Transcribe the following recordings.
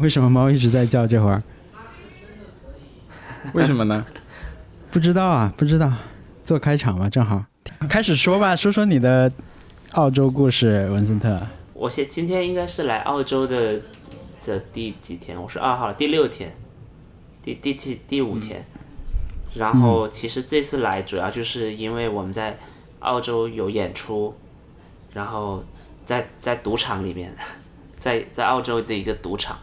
为什么猫一直在叫？这会儿 为什么呢？不知道啊，不知道。做开场吧，正好开始说吧，说说你的澳洲故事，文森特。我现今天应该是来澳洲的的第几天？我是二号，第六天，第第第第五天。然后其实这次来主要就是因为我们在澳洲有演出，然后在在赌场里面，在在澳洲的一个赌场，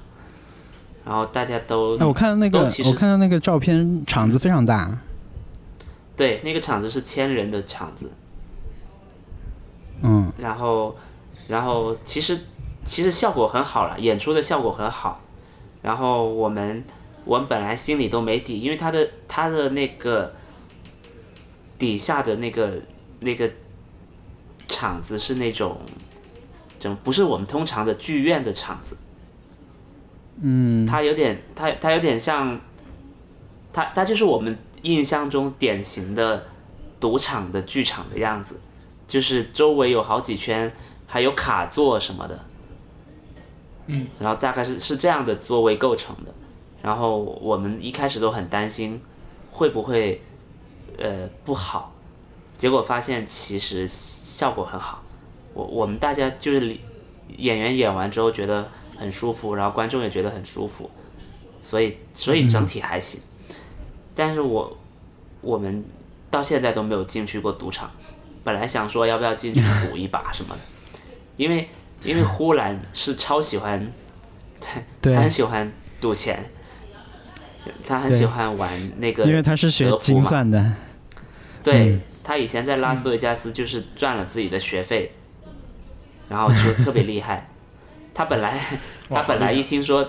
然后大家都哎，我看到那个，我看到那个照片，场子非常大。对那个场子是千人的场子，嗯然后，然后其实其实效果很好了，演出的效果很好。然后我们我们本来心里都没底，因为他的他的那个底下的那个那个场子是那种，怎么不是我们通常的剧院的场子？嗯，它有点，它它有点像，它它就是我们印象中典型的赌场的剧场的样子，就是周围有好几圈，还有卡座什么的，嗯，然后大概是是这样的座位构成的，然后我们一开始都很担心会不会呃不好，结果发现其实效果很好，我我们大家就是演员演完之后觉得很舒服，然后观众也觉得很舒服，所以所以整体还行。但是我我们到现在都没有进去过赌场，本来想说要不要进去 赌一把什么的，因为因为呼兰是超喜欢，对他很喜欢赌钱，他很喜欢玩那个，因为他是学精算的。对、嗯他以前在拉斯维加斯就是赚了自己的学费，然后就 特别厉害。他本来 他本来一听说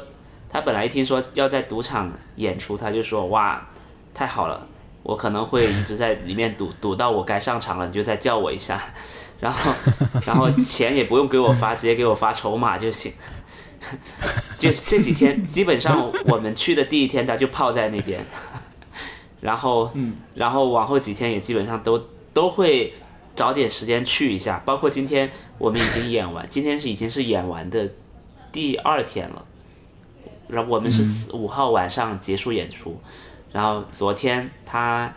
他本来一听说要在赌场演出，他就说哇太好了，我可能会一直在里面赌 赌到我该上场了，你就再叫我一下，然后然后钱也不用给我发，直接给我发筹码就行。就这几天，基本上我们去的第一天，他就泡在那边，然后，嗯，然后往后几天也基本上都都会找点时间去一下，包括今天我们已经演完，今天是已经是演完的第二天了，然后我们是五号晚上结束演出，然后昨天他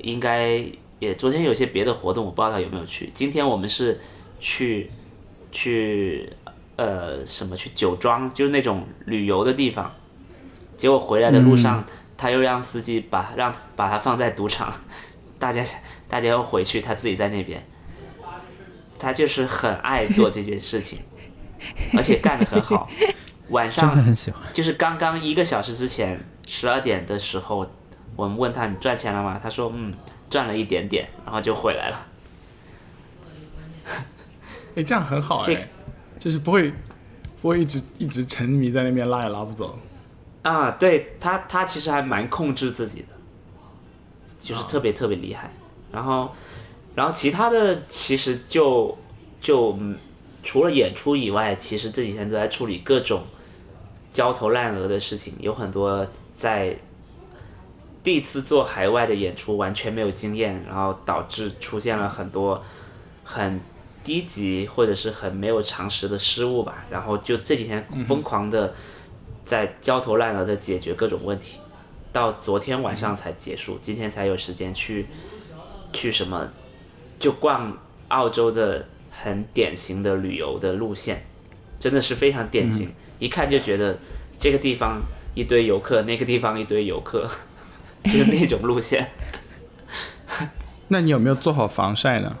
应该也昨天有些别的活动，我不知道他有没有去，今天我们是去去呃什么去酒庄，就是那种旅游的地方，结果回来的路上。他又让司机把让把他放在赌场，大家大家要回去，他自己在那边。他就是很爱做这件事情，而且干得很好。晚真的上很喜欢。就是刚刚一个小时之前，十二点的时候，我们问他你赚钱了吗？他说嗯，赚了一点点，然后就回来了。哎，这样很好这哎，就是不会不会一直一直沉迷在那边拉也拉不走。啊，对他，他其实还蛮控制自己的，就是特别特别厉害。然后，然后其他的其实就就除了演出以外，其实这几天都在处理各种焦头烂额的事情，有很多在第一次做海外的演出，完全没有经验，然后导致出现了很多很低级或者是很没有常识的失误吧。然后就这几天疯狂的。在焦头烂额的解决各种问题，到昨天晚上才结束，今天才有时间去去什么，就逛澳洲的很典型的旅游的路线，真的是非常典型，一看就觉得这个地方一堆游客，那个地方一堆游客，就是那种路线。那你有没有做好防晒呢？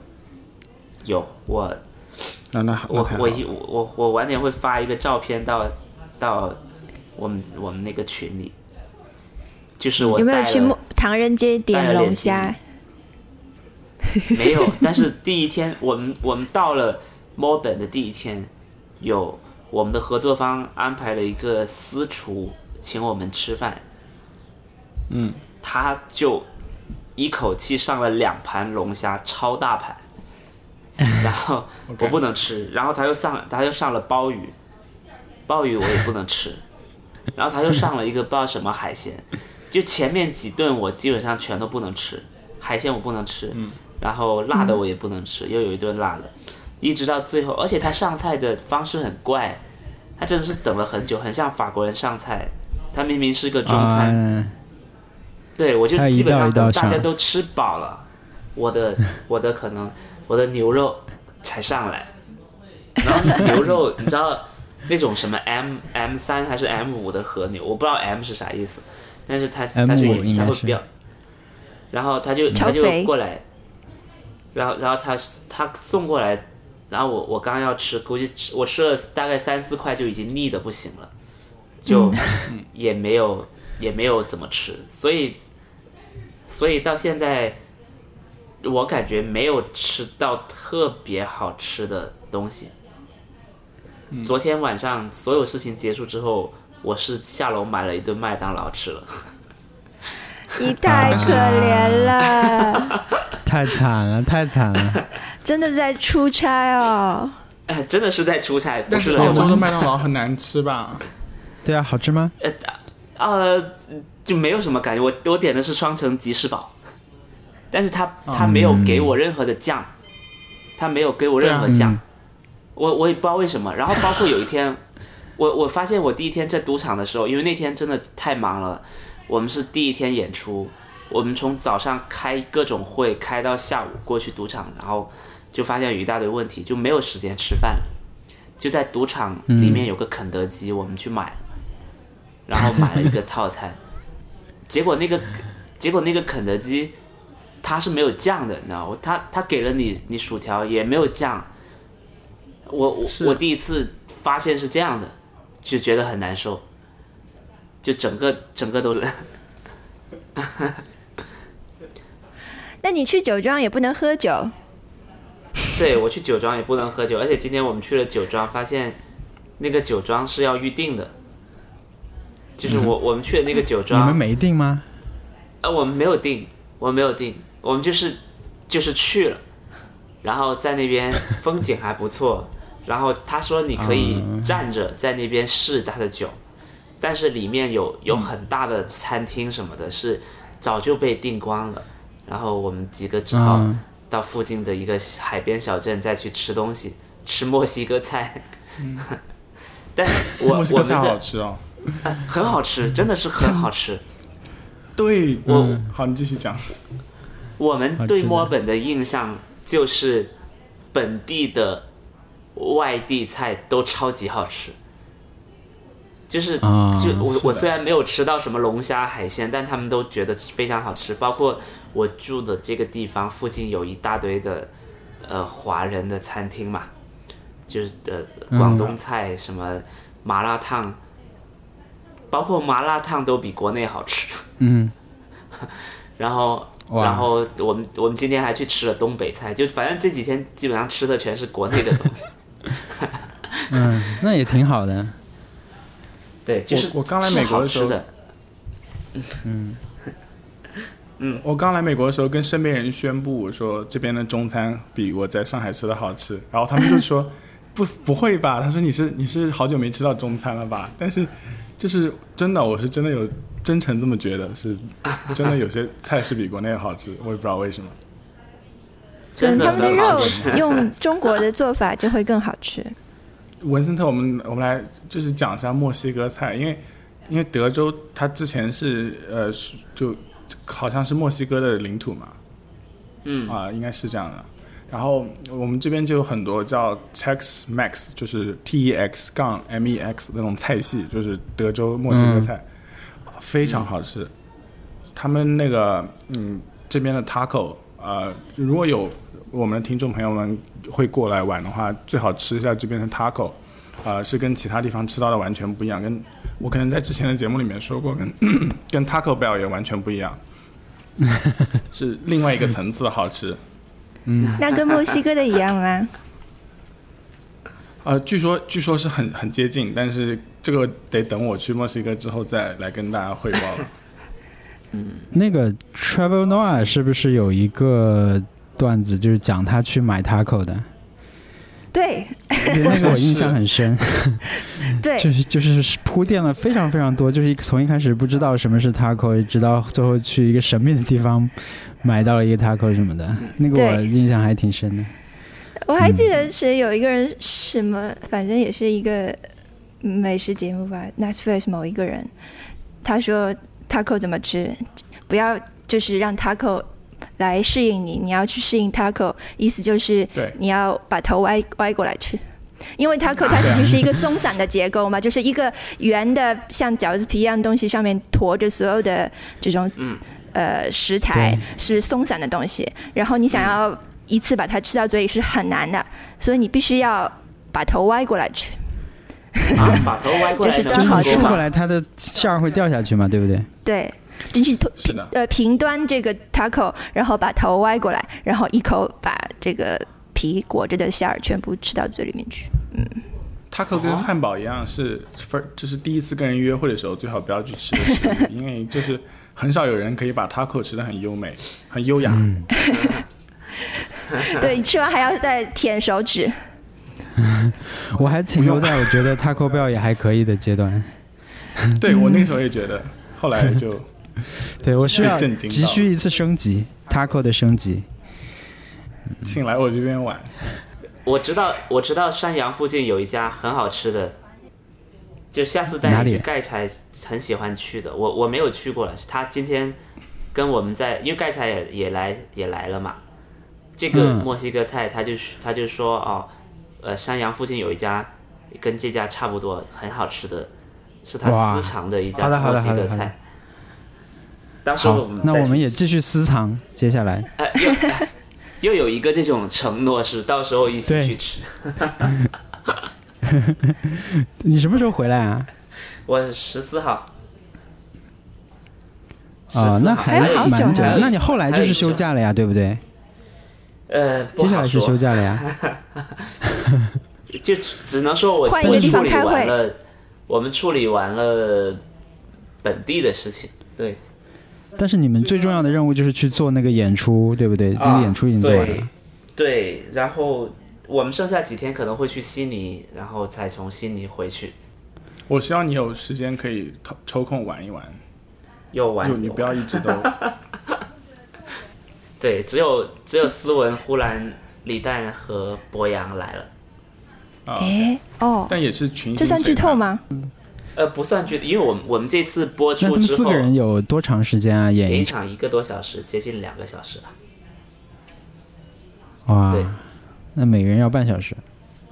有我那那那我一我我晚点会发一个照片到到我们我们那个群里，就是我有没有去唐人街点龙虾？没有，但是第一天我们我们到了墨尔本的第一天，有我们的合作方安排了一个私厨请我们吃饭，嗯，他就一口气上了两盘龙虾，超大盘，然后我不能吃，然后他又上他又上了鲍鱼，鲍鱼我也不能吃，然后他又上了一个不知道什么海鲜，就前面几顿我基本上全都不能吃，海鲜我不能吃，然后辣的我也不能吃，又有一顿辣的，一直到最后，而且他上菜的方式很怪，他真的是等了很久，很像法国人上菜。他明明是个中餐，啊对我就基本上大家都吃饱了，我的我的可能我的牛肉才上来，然后牛肉你知道那种什么 M M 三还是 M 五的和牛，我不知道 M 是啥意思，但是他他就他会标，然后他就他就过来，然后然后他他送过来，然后我我刚要吃，估计吃我吃了大概三四块就已经腻的不行了，就也没有也没有怎么吃，所以所以到现在我感觉没有吃到特别好吃的东西。昨天晚上所有事情结束之后，我是下楼买了一顿麦当劳吃了。你太可怜了，太惨了，太惨了。真的在出差哦。哎，真的是在出差，不但是澳洲的麦当劳很难吃吧？对啊，好吃吗？呃，就没有什么感觉。我我点的是双层吉士堡，但是他他没有给我任何的酱，他没有给我任何酱，嗯我我也不知道为什么。然后包括有一天，我我发现我第一天在赌场的时候，因为那天真的太忙了，我们是第一天演出，我们从早上开各种会开到下午过去赌场，然后就发现有一大堆问题，就没有时间吃饭了。就在赌场里面有个肯德基，我们去买了，然后买了一个套餐，结果那个 结果那个肯德基它是没有酱的，你知道吗？他他给了你你薯条也没有酱，我我我第一次发现是这样的，就觉得很难受，就整个整个都冷。那你去酒庄也不能喝酒，对我去酒庄也不能喝酒，而且今天我们去了酒庄，发现那个酒庄是要预定的，就是我、我们去的那个酒庄你庄，们没订吗？呃，我们没有订，我们没有订，我们就是就是去了，然后在那边风景还不错，然后他说你可以 站着在那边试他的酒，但是里面有有很大的餐厅什么的，是早就被订光了，然后我们几个只好嗯到附近的一个海边小镇再去吃东西，吃墨西哥菜。但我 我们的好吃哦。很好吃，真的是很好吃。对，我嗯好，你继续讲。我们对墨尔本的印象就是本地的外地菜都超级好吃，就是、啊就我我虽然没有吃到什么龙虾海鲜，但他们都觉得非常好吃。包括我住的这个地方附近有一大堆的呃华人的餐厅嘛，就是呃广东菜什么麻辣烫，包括麻辣烫都比国内好吃。嗯，然后，然后我们我们今天还去吃了东北菜，就反正这几天基本上吃的全是国内的东西。嗯，那也挺好的。对，就是我刚来是美国的时候好吃的，我刚来美国的时候，跟身边人宣布说这边的中餐比我在上海吃的好吃，然后他们就说 不不会吧？他说你是你是好久没吃到中餐了吧？但是就是真的，我是真的有真诚这么觉得，是 真的有些菜是比国内好吃，我也不知道为什么。真的他们的肉。用中国的做法就会更好吃。文森特，我们我们来就是讲一下墨西哥菜，因为因为德州它之前是呃就好像是墨西哥的领土嘛，嗯，啊，应该是这样的。然后我们这边就有很多叫 Tex Mex，就是 T E X 杠 M E X 那种菜系，就是德州墨西哥菜，非常好吃。他们那个嗯这边的 taco，呃，如果有我们的听众朋友们会过来玩的话，最好吃一下这边的 taco，呃，是跟其他地方吃到的完全不一样，跟我可能在之前的节目里面说过，跟 跟 Taco Bell 也完全不一样，是另外一个层次的好吃。嗯那跟墨西哥的一样吗？呃，据说据说是很很接近，但是这个得等我去墨西哥之后再来跟大家汇报了。嗯那个 Travel Noah 是不是有一个段子，就是讲他去买 taco 的？对那个我印象很深，对，就是就是铺垫了非常非常多，就是一从一开始不知道什么是 taco，直到最后去一个神秘的地方买到了一个 taco 什么的，那个我印象还挺深的。我还记得是有一个人什么，反正也是一个美食节目吧，Netflix 某一个人，他说 taco 怎么吃，不要就是让 taco 来适应你，你要去适应 taco，意思就是对你要把头歪歪过来吃。因为 taco 它其实是一个松散的结构嘛，就是一个圆的像饺子皮一样东西，上面驮着所有的这种嗯呃食材是松散的东西，然后你想要一次把它吃到嘴里是很难的，所以你必须要把头歪过来吃。啊，把头歪过来 就是能刚好竖过来，它的馅儿会掉下去嘛，对不对？对，进去头是的，呃平端这个 taco，然后把头歪过来，然后一口把这个皮裹着的馅儿全部吃到嘴里面去。taco 跟汉堡一样是分，就是第一次跟人约会的时候最好不要去吃的食物，因为就是很少有人可以把 taco 吃的很优美、很优雅。对你吃完还要再舔手指。我还停留在我觉得 Taco Bell 也还可以的阶段。对我那时候也觉得，后来就对我需要震惊急需一次升级，Taco 的升级。请来我这边玩。我知道，我知道山羊附近有一家很好吃的，就下次带你去盖柴很喜欢去的。我我没有去过了，他今天跟我们在，因为盖柴也也来也来了嘛。这个嗯墨西哥菜，他就他就说哦，呃，山羊附近有一家跟这家差不多很好吃的，是他私藏的一家好的好墨西哥的好的好的菜。到时候好我们，那我们也继续私藏，接下来。呃又、有一个这种承诺是到时候一起去吃。你什么时候回来啊？我十四号。啊、14那还蛮久的。那你后来就是休假了呀，对不对？呃，接下来是休，假了呀。就只只能说我换一个地我处理方开会完了，我们处理完了本地的事情，对，但是你们最重要的任务就是去做那个演出，对不对？那啊个演出已经做完了。对，然后我们剩下几天可能会去悉尼，然后再从悉尼回去，我希望你有时间可以抽抽空玩一玩，又玩就你不要一直都 对，只有只有斯文、呼兰、李诞和博洋来了，啊，哎，哦，但也是群这算剧透吗？呃，不算剧，因为我们我们这次播那他们出之后四个，人有多长时间啊？演演一一场？一个多小时，接近两个小时了。哇对，那每个人要半小时。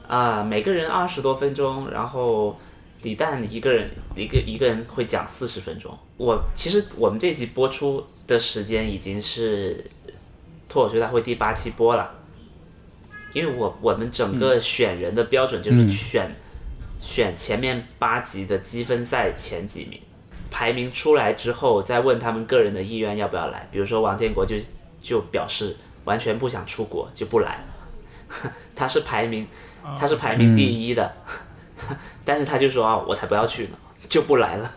啊，每个人二十多分钟，然后李诞一个人一个一个人会讲四十分钟。我其实我们这集播出的时间已经是脱口秀大会第八期播了，因为我我们整个选人的标准就是嗯选、选前面八集的积分赛前几名，排名出来之后再问他们个人的意愿要不要来。比如说王建国就就表示完全不想出国，就不来了。他是排名他是排名第一的，但是他就说啊，我才不要去呢，就不来了。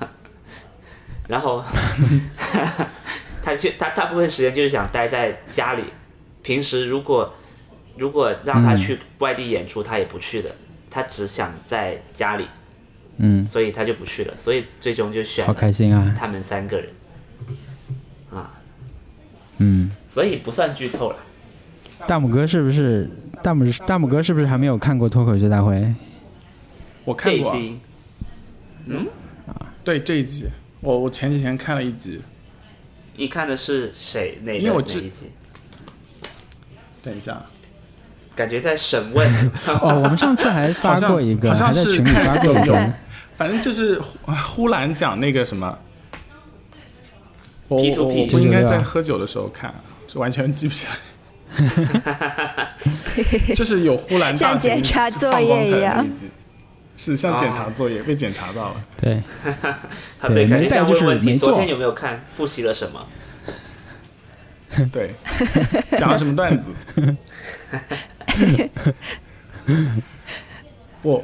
然后他就他大部分时间就是想待在家里，平时如果如果让他去外地演出，他也不去的，他只想在家里，嗯，所以他就不去了。所以最终就选好开心啊！他们三个人啊，嗯，所以不算剧透了。大拇哥是不是大拇大拇哥是不是还没有看过脱口秀大会？我看过啊，这一集对这一集，我我前几天看了一集，你看的是谁哪因为我知哪一集？等一下，感觉在审问。哦，我们上次还发过一个，好像是看发过一个有有。反正就是呼呼兰讲那个什么，我 P to 我 P 我不应该在喝酒的时候看，是完全记不起来。就是有呼兰大像检查作业一样是像检查作业、被检查到了。对，啊，对对，感觉没带就是像问问题。昨天有没有看？复习了什么？对，讲了什么段子？我，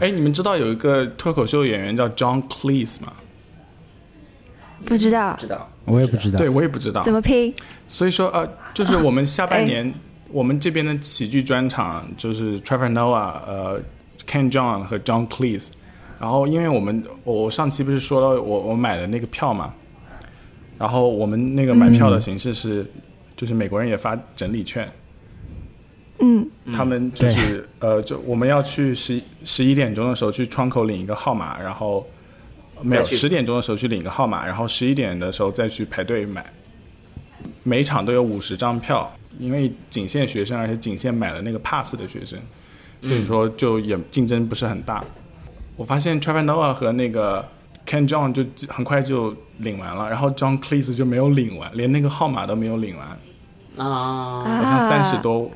哎，你们知道有一个脱口秀演员叫 John Cleese 吗？不知道知道，我也不知道。对，我也不知道怎。么拼？所以说，呃，就是我们下半哎年、我们这边的喜剧专场就是 Trevor Noah、呃 Ken John 和 John Cleese。然后，因为我们我上期不是说了我我买的那个票嘛，然后我们那个买票的形式是，就是美国人也发整理券，嗯他们就是呃，就我们要去十十一点钟的时候去窗口领一个号码，然后没有十点钟的时候去领一个号码，然后十一点的时候再去排队买。每场都有五十张票，因为仅限学生，而且仅限买了那个 pass 的学生，所以说就也竞争不是很大。我发现 Trevor Noah 和那个 Ken John 就很快就领完了，然后 John Cleese 就没有领完，连那个号码都没有领完，啊，好像三十啊。多，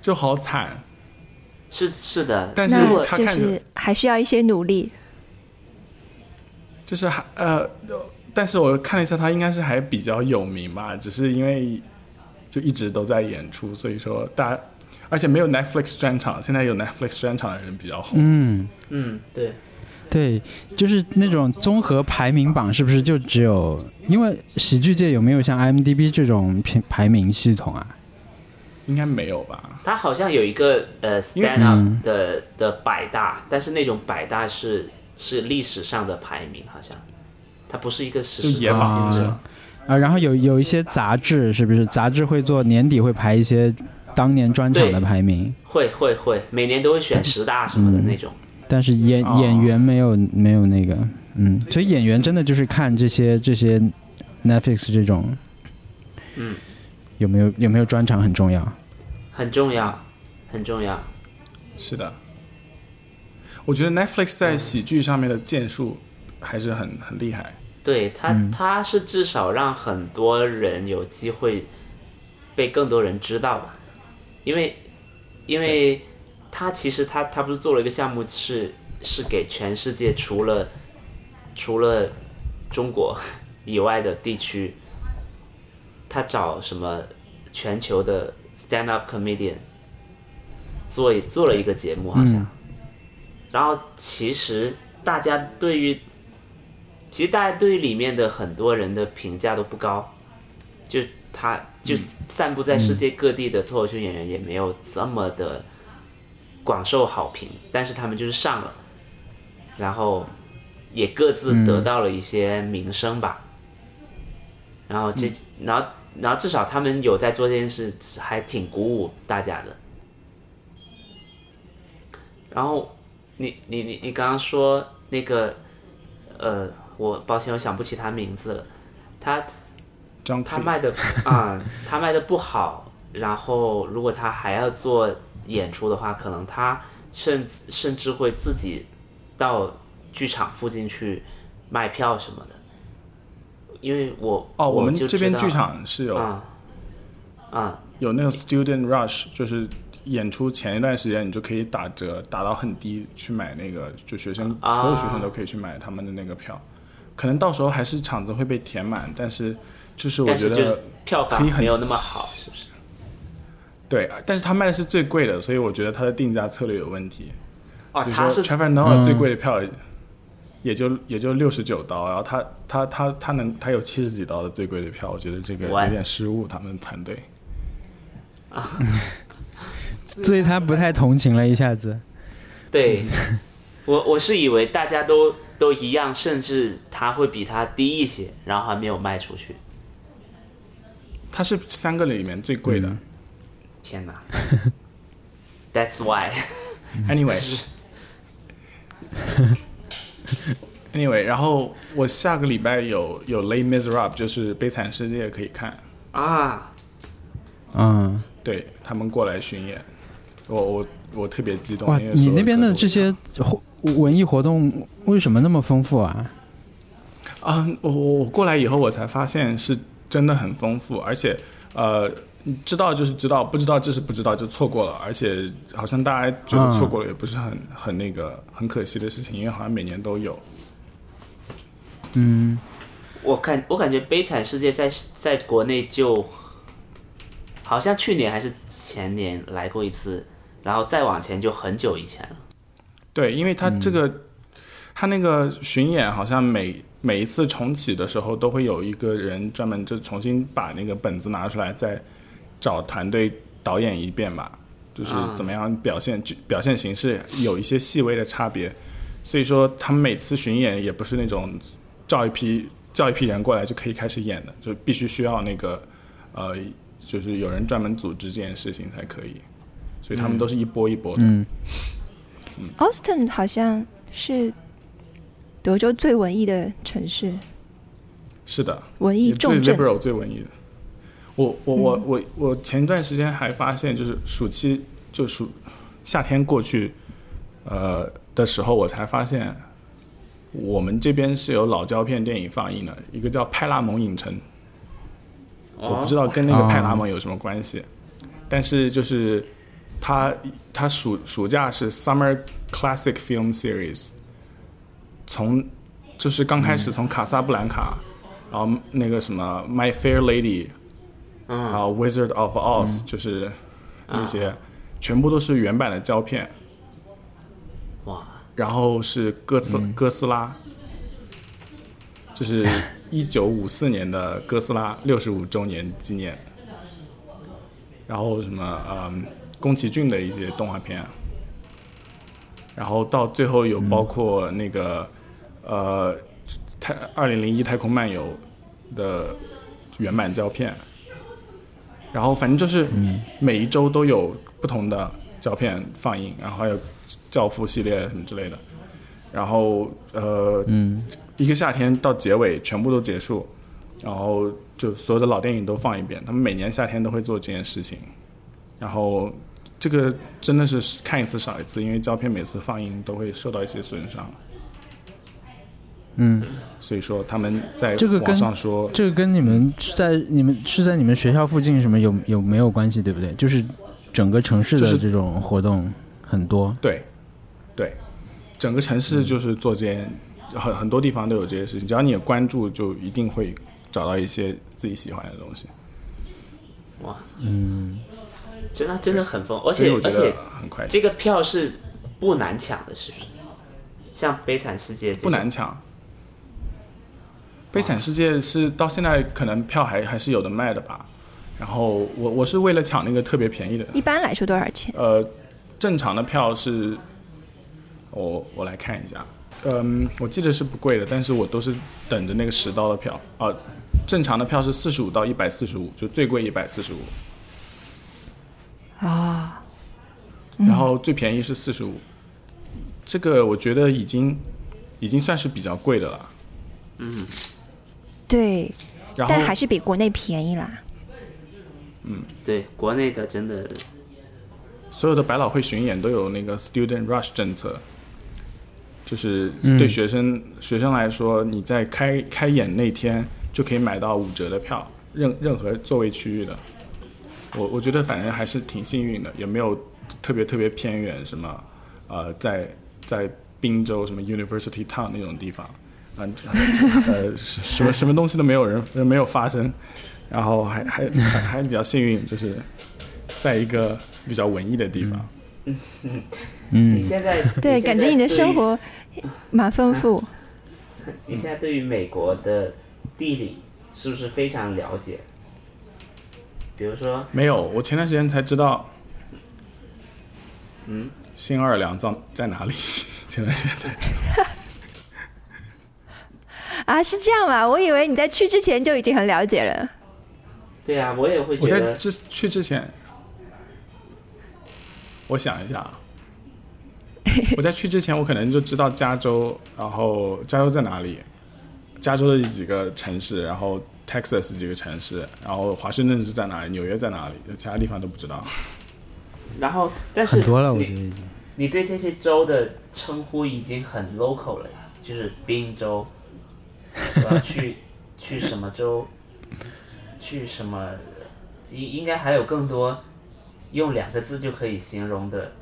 就好惨。是是的，但是我就他看着是还需要一些努力。就是还呃，但是我看了一下，他应该是还比较有名吧，只是因为就一直都在演出，所以说大家，而且没有 Netflix 专场，现在有 Netflix 专场的人比较红。嗯，嗯，对，对，就是那种综合排名榜，是不是就只有？因为喜剧界有没有像 IMDB 这种排排名系统啊？应该没有吧？他好像有一个呃 stand up 嗯。的的百大，但是那种百大是是历史上的排名，好像。它不是一个实。就时野马更新啊啊，然后有有一些杂志，是不是？杂志会做年底会排一些当年专场的排名？会会会，每年都会选十大什么的那种。但是演、哦。演员没有没有那个，嗯，所以演员真的就是看这些这些 Netflix 这种，嗯，有没有有没有专场很重要。很重要，很重要。是的，我觉得 Netflix 在喜剧上面的建树还是很很厉害。对他，他是至少让很多人有机会被更多人知道吧，因为因为他其实他他不是做了一个项目是是给全世界除了除了中国以外的地区，他找什么全球的 stand up comedian 做做了一个节目好像，然后其实大家对于其实大家对于里面的很多人的评价都不高，就他就散布在世界各地的脱口秀演员也没有这么的广受好评，但是他们就是上了，然后也各自得到了一些名声吧。然后这，然后然后至少他们有在做这件事，还挺鼓舞大家的。然后你你你你刚刚说那个呃，我抱歉，我想不起他名字了。他他卖的啊、他卖的不好。然后如果他还要做演出的话，可能他甚甚至会自己到剧场附近去卖票什么的。因为我哦，我们这边剧场是有、啊啊有那个 Student Rush，就是演出前一段时间你就可以打折，打到很低去买那个，就学生、啊所有学生都可以去买他们的那个票。可能到时候还是场子会被填满，但是就是我觉得票房可以很没有那么好，是不是？对，但是他卖的是最贵的，所以我觉得他的定价策略有问题。哦，他是 Trevor Noah 嗯最贵的票也就也就六十九刀，然后他他他他能他有七十几刀的最贵的票，我觉得这个有点失误，他们团队。所以他不太同情了，一下子。对，我我是以为大家都都一样，甚至他会比他低一些，然后还没有卖出去。他是三个里面最贵的。嗯天哪！That's why 嗯 Anyway，Anyway，然后我下个礼拜有有《Les Miserables》，就是《悲惨世界》可以看，啊，嗯，对他们过来巡演，我我我特别激动。哇，你那边的这些活文艺活动为什么那么丰富啊？啊，我我我过来以后，我才发现是真的很丰富，而且呃，知道就是知道，不知道就是不知道，就错过了。而且好像大家觉得错过了也不是很、很那个很可惜的事情，因为好像每年都有。嗯，我看我感觉《悲惨世界在》在国内就好像去年还是前年来过一次，然后再往前就很久以前了。对，因为他这个、他那个巡演好像每每一次重启的时候，都会有一个人专门就重新把那个本子拿出来，再找团队导演一遍吧，就是啊怎么样表现、剧表现形式有一些细微的差别。所以说，他们每次巡演也不是那种叫一批叫一批人过来就可以开始演的，就必须需要那个呃，就是有人专门组织这件事情才可以。所以他们都是一波一波的。嗯 Austin 好像是德州最文艺的城市，是的，文艺重镇。liberal 最文艺的。我我我我我前段时间还发现，就是暑期就暑夏天过去，呃的时候，我才发现我们这边是有老胶片电影放映的，一个叫派拉蒙影城，我不知道跟那个派拉蒙有什么关系，但是就是它它暑暑假是 Summer Classic Film Series，从就是刚开始从卡萨布兰卡，然后那个什么 My Fair Lady，然嗯，后 Wizard of Oz，、就是那些全部都是原版的胶片，哇，然后是哥斯、哥斯拉，这是 一九五四年的哥斯拉六十五周年纪念，然后什么嗯，宫崎骏的一些动画片，然后到最后有包括那个、呃太二零零一太空漫游的原版胶片，然后反正就是每一周都有不同的胶片放映，然后还有教父系列什么之类的，然后呃，嗯，一个夏天到结尾全部都结束，然后就所有的老电影都放一遍。他们每年夏天都会做这件事情，然后这个真的是看一次少一次，因为胶片每次放映都会受到一些损伤。嗯，所以说他们在这个跟上说，这个跟你们是在你们是在你们学校附近什么有有没有关系，对不对？就是整个城市的这种活动很多。对，对，整个城市就是做这件，很很多地方都有这些事情，只要你有关注，就一定会找到一些自己喜欢的东西。哇，嗯，真的真的很疯，而且而且很快，这个票是不难抢的，是不是？像《悲惨世界》不难抢。悲惨世界是到现在可能票还还是有的卖的吧。然后我我是为了抢那个特别便宜的，一般来说多少钱？呃，正常的票是，我我来看一下，嗯，我记得是不贵的，但是我都是等着那个十刀的票啊、正常的票是四十五到一百四十五，就最贵一百四十五，啊、然后最便宜是四十五，这个我觉得已经已经算是比较贵的了。对，但还是比国内便宜啦。嗯对国内的真的所有的百老汇巡演都有那个 student rush 政策，就是嗯对学生、学生来说，你在开开演那天就可以买到五折的票，任任何座位区域的。我我觉得反正还是挺幸运的，也没有特别特别偏远什么，呃，在在滨州什么 University Town 那种地方，嗯、呃，什什么什么东西都没有人没有发生，然后还还还还比较幸运，就是在一个比较文艺的地方。你嗯，现在对，你现在感觉你的生活蛮丰富。你现在对于美国的地理是不是非常了解？比如说，没有，我前段时间才知道嗯，新奥尔良在在哪里。前段时间才知道。啊，是这样吗？我以为你在去之前就已经很了解了。对啊，我也会我在觉得，之去之前，我想一下啊，我在去之前，我可能就知道加州，然后加州在哪里，加州的几个城市，然后 Texas 几个城市，然后华盛顿是在哪里，纽约在哪里，就其他地方都不知道。然后但是很多了，我觉你得已经。你对这些州的称呼已经很 local 了呀，就是宾州，我要去去什么州，去什么，应应该还有更多用两个字就可以形容的，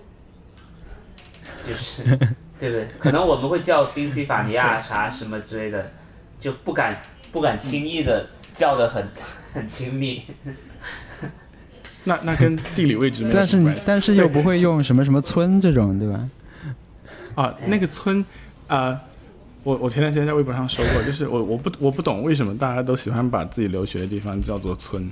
就是 对不对？可能我们会叫宾夕法尼亚啥什么之类的，就不敢不敢轻易的叫的很很亲密。那那跟地理位置没关系。但是又不会用什么什么村这种，对吧？啊，那个村啊、我我前段时间在微博上说过，就是我我不我不懂为什么大家都喜欢把自己留学的地方叫做村，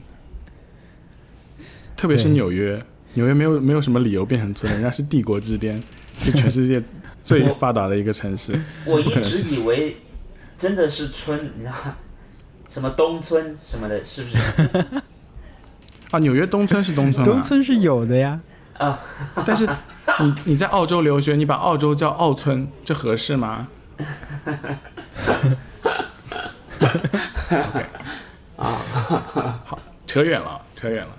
特别是纽约，纽约没有没有什么理由变成村，人家是帝国之巅，是全世界最发达的一个城市，我一直以为真的是村，你知道吗？什么东村什么的，是不是？啊，纽约东村是东村吗？东村是有的呀，啊，但是你你在澳洲留学，你把澳洲叫澳村，这合适吗？OK，啊，好，扯远了，扯远了。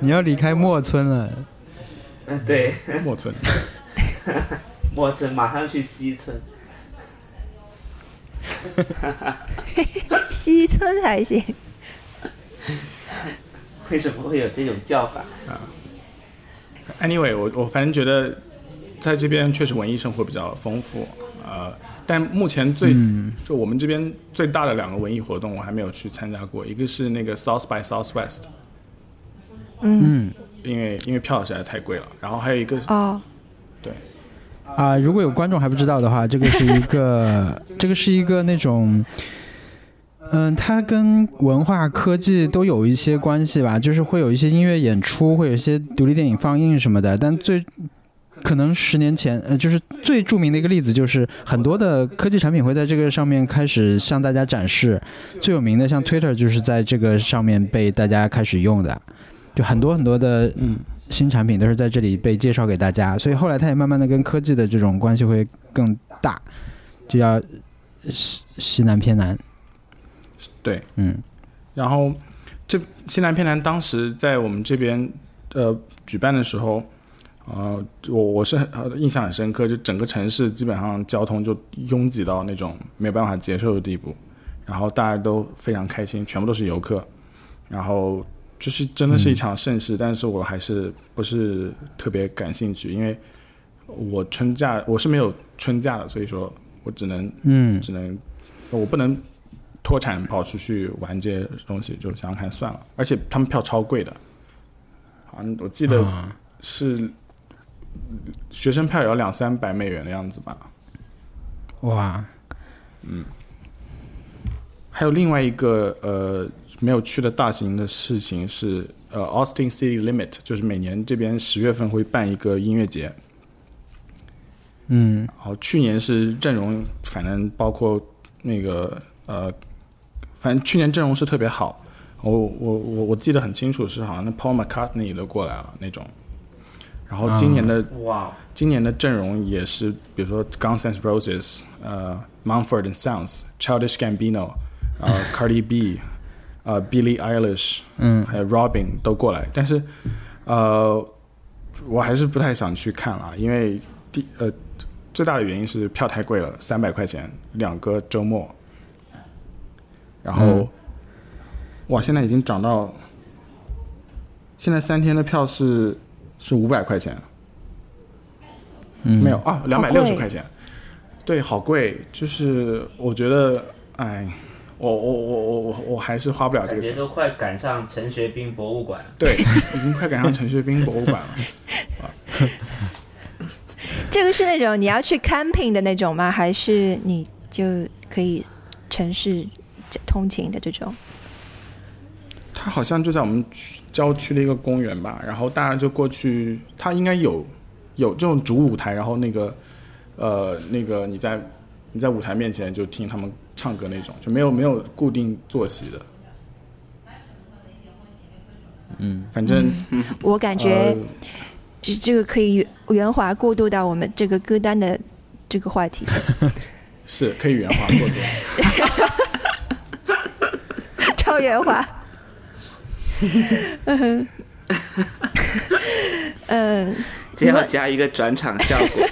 你要离开墨村了，嗯，对，墨村，墨村马上去西村，西村还行。为什么会有这种叫法？Anyway，我我反正觉得在这边确实文艺生活比较丰富，呃，但目前最、就我们这边最大的两个文艺活动我还没有去参加过，一个是那个 South by Southwest，嗯。因为因为票实在太贵了，然后还有一个哦，啊、如果有观众还不知道的话，这个是一个，这个是一个那种，嗯、它跟文化科技都有一些关系吧，就是会有一些音乐演出，会有一些独立电影放映什么的。但最可能十年前，呃，就是最著名的一个例子，就是很多的科技产品会在这个上面开始向大家展示。最有名的像 Twitter 就是在这个上面被大家开始用的，就很多很多的嗯新产品都是在这里被介绍给大家，所以后来它也慢慢的跟科技的这种关系会更大，就叫西西南偏南。对，嗯然后这西南偏南当时在我们这边呃举办的时候，呃，我我是很呃印象很深刻，就整个城市基本上交通就拥挤到那种没有办法接受的地步，然后大家都非常开心，全部都是游客，然后就是真的是一场盛事，但是我还是不是特别感兴趣，因为我春假我是没有春假的，所以说我只能嗯只能我不能脱产跑出去玩这些东西，就想想看算了。而且他们票超贵的，好像我记得啊是学生票也要两三百美元的样子吧。哇，嗯还有另外一个呃没有去的大型的事情是呃 Austin City Limit，就是每年这边十月份会办一个音乐节，嗯然后去年是阵容，反正包括那个呃，反正去年阵容是特别好。我我我我记得很清楚，是好像那 Paul McCartney 都过来了那种。然后今年的、哇，今年的阵容也是，比如说 Guns N' Roses、呃 Mumford and Sons、Childish Gambino、呃 Cardi B、呃 Billie Eilish，嗯。还有 Robin 都过来，但是呃，我还是不太想去看了，因为第呃最大的原因是票太贵了，三百块钱两个周末，然后、嗯。哇，现在已经涨到，现在三天的票是是五百块钱，嗯，没有啊，两百六十块钱，对，好贵，就是我觉得，哎，我我我我我我还是花不了这个钱。都快赶上陈学斌博物馆了。对，已经快赶上陈学斌博物馆了。这个是那种你要去 camping 的那种吗？还是你就可以城市通勤的这种？它好像就在我们郊区的一个公园吧，然后大家就过去，它应该有有这种主舞台，然后那个呃那个你在你在舞台面前就听他们唱歌那种，就没有没有固定坐席的。嗯，反正 我感觉呃这这个可以圆圆滑过渡到我们这个歌单的这个话题，是可以圆滑过渡。超圆滑。嗯，嗯，这要加一个转场效果。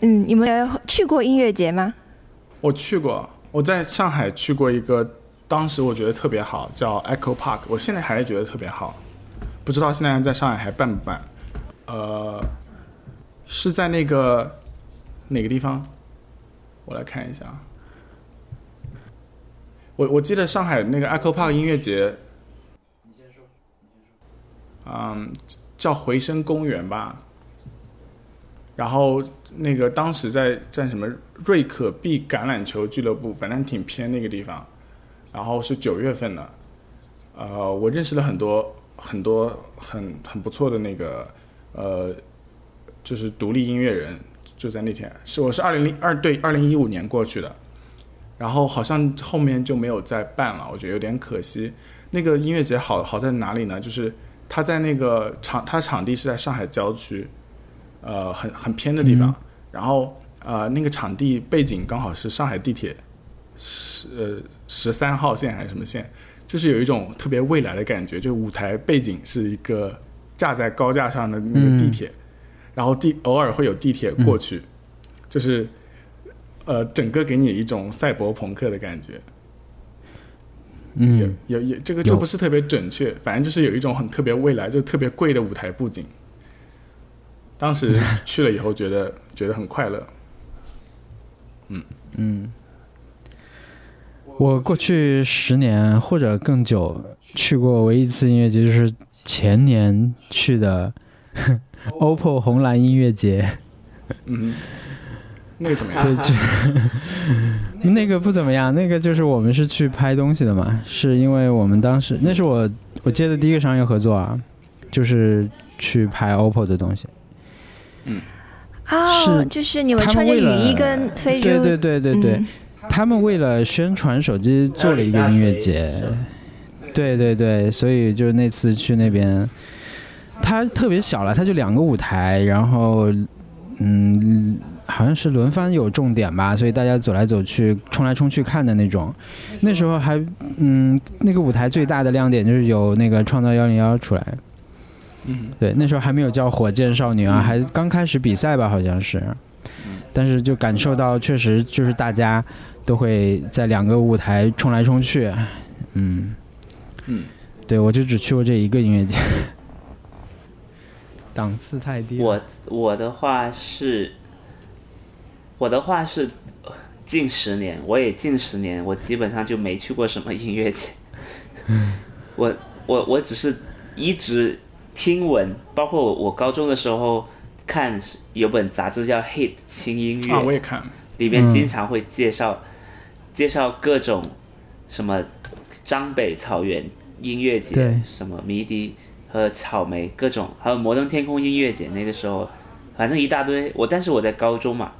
嗯，你们去过音乐节吗？我去过，我在上海去过一个，当时我觉得特别好，叫 Echo Park，我现在还是觉得特别好，不知道现在在上海还办不办？呃，是在那个哪个地方？我来看一下。我我记得上海那个 Echo Park 音乐节，你先说，你先说嗯，叫回声公园吧。然后那个当时在在什么瑞可碧橄榄球俱乐部，反正挺偏那个地方。然后是九月份的，呃，我认识了很多很多很很不错的那个呃，就是独立音乐人，就在那天是我是二零零二对二零一五年过去的，然后好像后面就没有再办了，我觉得有点可惜。那个音乐节好好在哪里呢？就是它在那个场，它场地是在上海郊区，呃，很很偏的地方。然后呃，那个场地背景刚好是上海地铁十呃十三号线还是什么线，就是有一种特别未来的感觉。就舞台背景是一个架在高架上的那个地铁，然后地偶尔会有地铁过去，就是呃，整个给你一种赛博朋克的感觉。嗯，有有这个就不是特别准确，反正就是有一种很特别未来，就特别贵的舞台布景。当时 去了以后，觉得觉得很快乐。嗯嗯，我过去十年或者更久去过唯一一次音乐节，就是前年去的 OPPO 红蓝音乐节。嗯，那个怎么样？对，就 那个不怎么样。那个就是我们是去拍东西的嘛，是因为我们当时那是我我接的第一个商业合作啊，就是去拍 OPPO 的东西。嗯哦，是就是你们穿着雨衣跟非洲，对对对对对，嗯他们为了宣传手机做了一个音乐节，对对对，所以就那次去那边，它特别小了，它就两个舞台，然后嗯，好像是轮番有重点吧，所以大家走来走去、冲来冲去看的那种。那时候。还嗯，那个舞台最大的亮点就是有那个创造幺零幺出来，嗯。对，那时候还没有叫火箭少女啊，还刚开始比赛吧，好像是。但是就感受到，确实就是大家都会在两个舞台冲来冲去，嗯，嗯，对我就只去过这一个音乐节，档次太低。我我的话是，我的话是呃近十年，我也近十年，我基本上就没去过什么音乐节。我我我只是一直听闻，包括我我高中的时候看有本杂志叫《Hit 轻音乐》啊，我也看，里面经常会介绍、介绍各种什么张北草原音乐节对，什么迷笛和草莓各种，还有摩登天空音乐节。那个时候，反正一大堆。我但是我在高中嘛，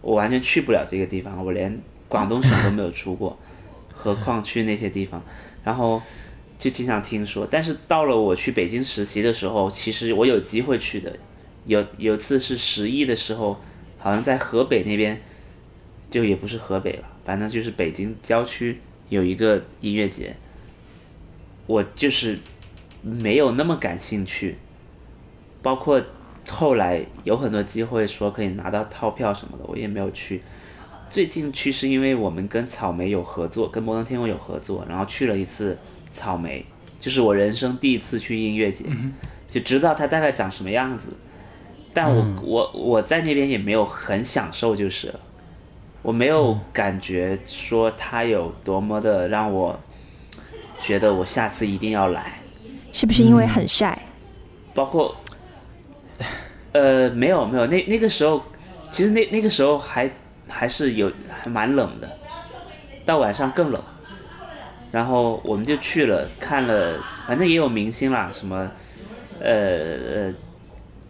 我完全去不了这个地方，我连广东省都没有出过，何况去那些地方。然后就经常听说，但是到了我去北京实习的时候，其实我有机会去的。有有次是十一的时候，好像在河北那边，就也不是河北吧，反正就是北京郊区有一个音乐节，我就是没有那么感兴趣，包括后来有很多机会说可以拿到套票什么的，我也没有去。最近去是因为我们跟草莓有合作，跟摩登天空有合作，然后去了一次草莓，就是我人生第一次去音乐节，就知道它大概长什么样子。但我、我我在那边也没有很享受，就是我没有感觉说它有多么的让我觉得我下次一定要来，是不是因为很晒？包括 呃没有没有那那个时候，其实那那个时候还还是有还蛮冷的，到晚上更冷。然后我们就去了看了，反正也有明星啦，什么呃呃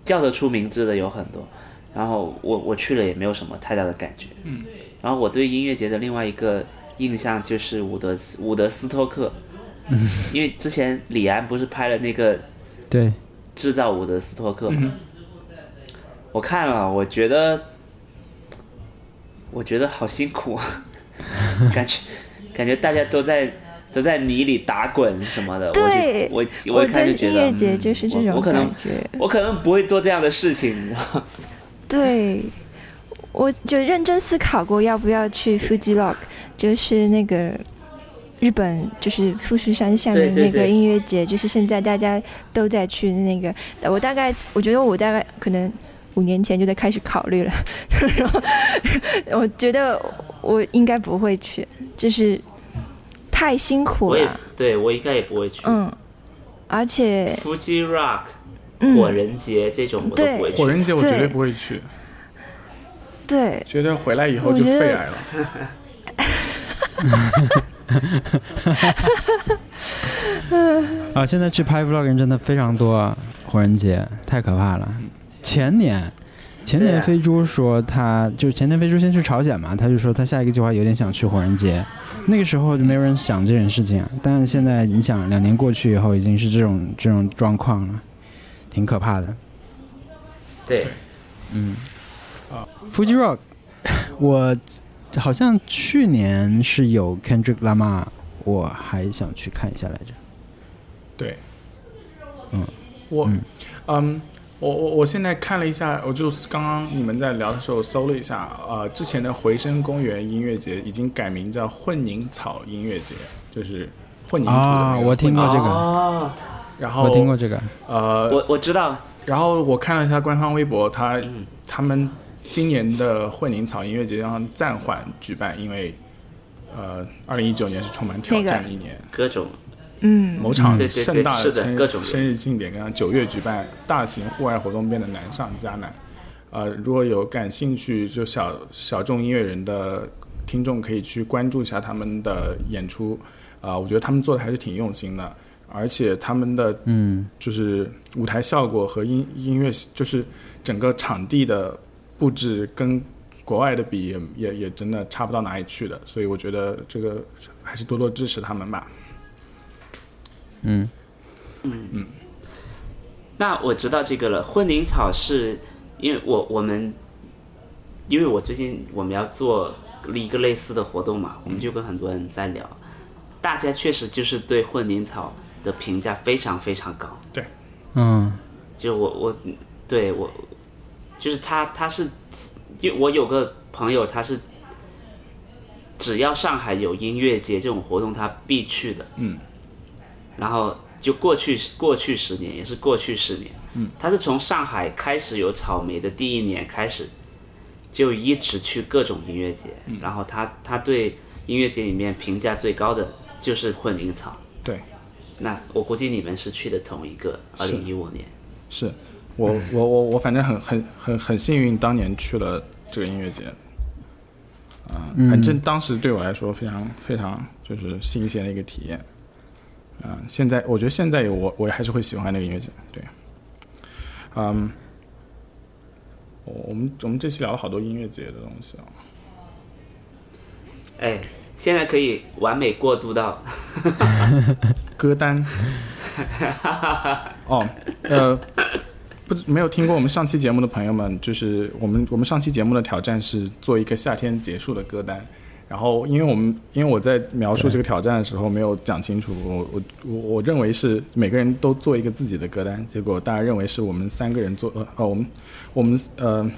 叫得出名字的有很多。然后我我去了也没有什么太大的感觉。嗯。然后我对音乐节的另外一个印象就是伍德伍德斯托克，嗯，因为之前李安不是拍了那个对，制造伍德斯托克嘛，我看了，我觉得我觉得好辛苦啊，感觉感觉大家都在都在泥里打滚什么的，对我就我我一看就觉得音乐节嗯就是这种我我可能。我可能不会做这样的事情，你知道吗？对，我就认真思考过要不要去 Fuji Rock，就是那个日本就是富士山下面那个对对对音乐节，就是现在大家都在去的那个。我大概我觉得我大概可能五年前就在开始考虑了，然后我觉得我应该不会去，就是太辛苦了，对我应该也不会去。嗯，而且 Fuji Rock 嗯火人节这种我都不会去。火人节我绝对对不会去，对觉得回来以后就肺癌了。啊，现在去拍 vlog 人真的非常多，火人节太可怕了。前年，前对啊田飞猪说他就前年飞猪先去朝鲜嘛，他就说他下一个计划有点想去火人节，那个时候就没有人想这件事情啊。但是现在你想，两年过去以后，已经是这种这种状况了，挺可怕的。对，嗯 Fuji Rock，我好像去年是有 Kendrick Lamar，我还想去看一下来着。对，嗯，我嗯。嗯，我我我现在看了一下，我就是刚刚你们在聊的时候搜了一下，呃，之前的回声公园音乐节已经改名叫混凝草音乐节，就是混凝土的啊那个我听过这个啊，然后我听过这个，呃，我我知道，然后我看了一下官方微博，他嗯。他们今年的混凝草音乐节将暂缓举办，因为呃，二零一九年是充满挑战的一年。各种嗯，某场盛大是的生各种生日庆典，跟九月举办大型户外活动变得难上加难。呃，如果有感兴趣就小小众音乐人的听众，可以去关注一下他们的演出。啊、我觉得他们做的还是挺用心的，而且他们的嗯就是舞台效果和音音乐，就是整个场地的布置跟国外的比也也也真的差不到哪里去的，所以我觉得这个还是多多支持他们吧。嗯嗯嗯那我知道这个了。混凝草是因为我我们，因为我最近我们要做一个类似的活动嘛，我们就跟很多人在聊，大家确实就是对混凝草的评价非常非常高。对嗯就我我对我就是他他是，我有个朋友他是，只要上海有音乐节这种活动，他必去的。嗯。然后就过去过去十年，也是过去十年。嗯。他是从上海开始有草莓的第一年开始，就一直去各种音乐节。然后他他对音乐节里面评价最高的就是混凝草。对。那我估计你们是去的同一个，二是零一五年。是我我我我反正很很很很幸运，当年去了这个音乐节。啊、嗯反正当时对我来说非常非常就是新鲜的一个体验。啊、现在我觉得现在有我我还是会喜欢那个音乐节，对。嗯，我我们我们这期聊了好多音乐节的东西啊、哎，现在可以完美过渡到歌单。哦，呃，不知没有听过我们上期节目的朋友们，就是我们我们上期节目的挑战是做一个夏天结束的歌单。然后，因为我们因为我在描述这个挑战的时候没有讲清楚，我我我我认为是每个人都做一个自己的歌单，结果大家认为是我们三个人做呃哦我们我们呃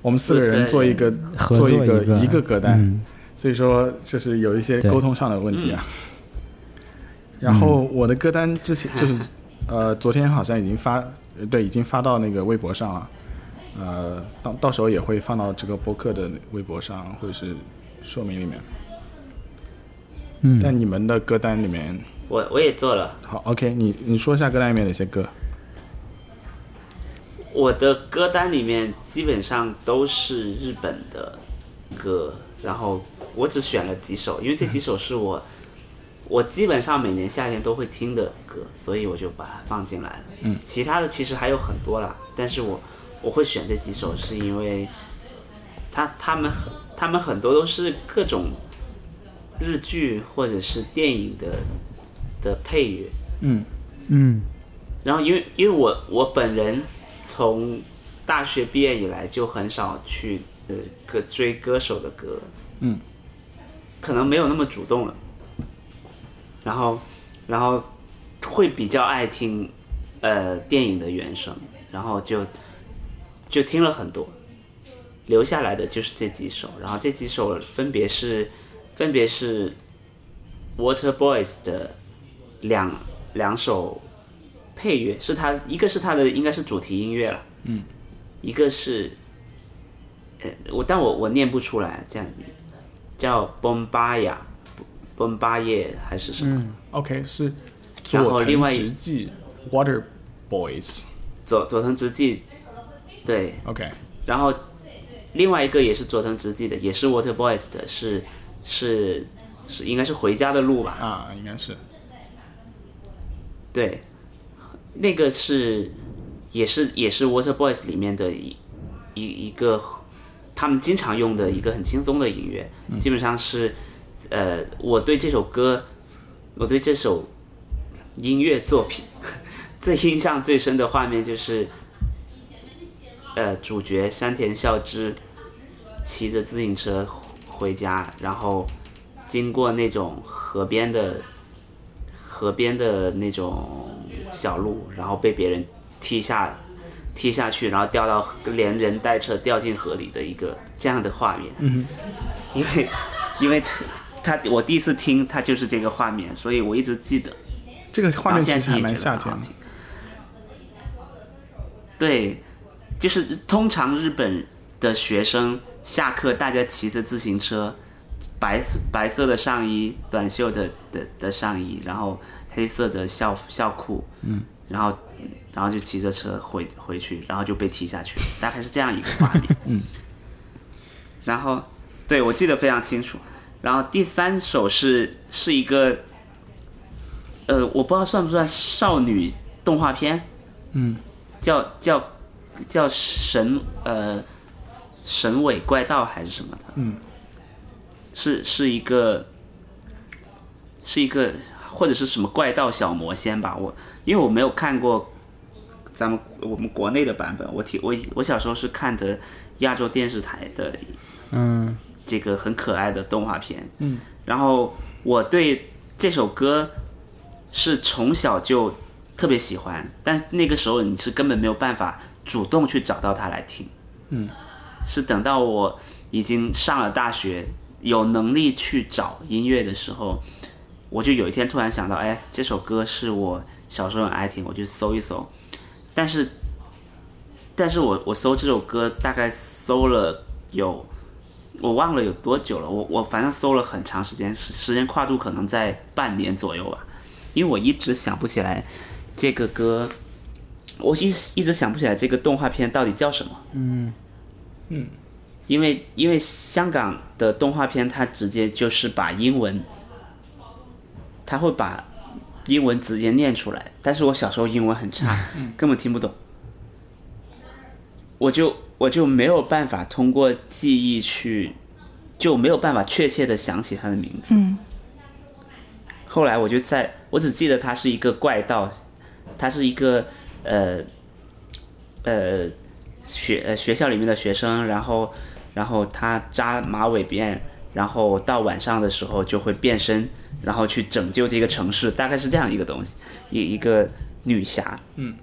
我们四个人做一个做一个一个歌单，嗯所以说就是有一些沟通上的问题啊。然后我的歌单之前就是，呃，昨天好像已经发，呃对，已经发到那个微博上了，呃，到到时候也会放到这个播客的微博上或者是说明里面。嗯但你们的歌单里面，我我也做了，好，OK，你你说一下歌单里面哪些歌？我的歌单里面基本上都是日本的歌，然后我只选了几首，因为这几首是我我基本上每年夏天都会听的歌，所以我就把它放进来了。嗯，其他的其实还有很多啦，但是我我会选这几首，是因为他他们很他们很多都是各种日剧或者是电影的的配乐。嗯嗯然后因为因为我我本人从大学毕业以来就很少去呃歌追歌手的歌，嗯，可能没有那么主动了。然后然后会比较爱听呃电影的原声，然后就就听了很多，留下来的就是这几首，然后这几首分别是分别是 Water Boys 的两两首配乐，是他一个是他的应该是主题音乐了，嗯，一个是呃我但我我念不出来，这样叫 Bombaya Bombaya 还是什么？，OK，是佐另外一藤直纪 Water Boys，OK，、佐佐藤直纪，对，OK，然后另外一个也是佐藤直纪的，也是 Water Boys 的，是是是应该是回家的路吧？啊，应该是，对，那个是也是也是 Water Boys 里面的一一一个他们经常用的一个很轻松的音乐，基本上是呃，我对这首歌，我对这首音乐作品 最印象最深的画面就是，呃，主角山田孝之骑着自行车回家，然后经过那种河边的河边的那种小路，然后被别人踢下踢下去，然后掉到连人带车掉进河里的一个这样的画面。嗯，因为因为他我第一次听他就是这个画面，所以我一直记得。这个画面其实还蛮夏天的。对，就是通常日本的学生下课，大家骑着自行车，白色白色的上衣，短袖的的的上衣，然后黑色的校校裤，嗯，然后然后就骑着车回回去，然后就被踢下去，大概是这样一个画面，嗯，然后对我记得非常清楚。然后第三首是是一个，呃，我不知道算不算少女动画片，嗯，叫叫叫神呃神尾怪盗还是什么的，嗯，是是一个是一个或者是什么怪盗小魔仙吧，我因为我没有看过咱们我们国内的版本，我挺我我小时候是看的亚洲电视台的嗯这个很可爱的动画片。嗯，然后我对这首歌是从小就特别喜欢，但那个时候你是根本没有办法主动去找到它来听。嗯，是等到我已经上了大学，有能力去找音乐的时候，我就有一天突然想到，哎，这首歌是我小时候很爱听，我就搜一搜。但是，但是我我搜这首歌大概搜了有。我忘了有多久了，我我反正搜了很长时间，时时间跨度可能在半年左右吧，因为我一直想不起来这个歌，我一一直想不起来这个动画片到底叫什么。嗯。嗯，因为因为香港的动画片，它直接就是把英文，它会把英文直接念出来，但是我小时候英文很差，根本听不懂，我就我就没有办法通过记忆去，就没有办法确切的想起他的名字。嗯，后来我就在，我只记得他是一个怪盗，他是一个呃呃学呃学校里面的学生，然后然后他扎马尾辫，然后到晚上的时候就会变身，然后去拯救这个城市，大概是这样一个东西，一一个女侠，嗯，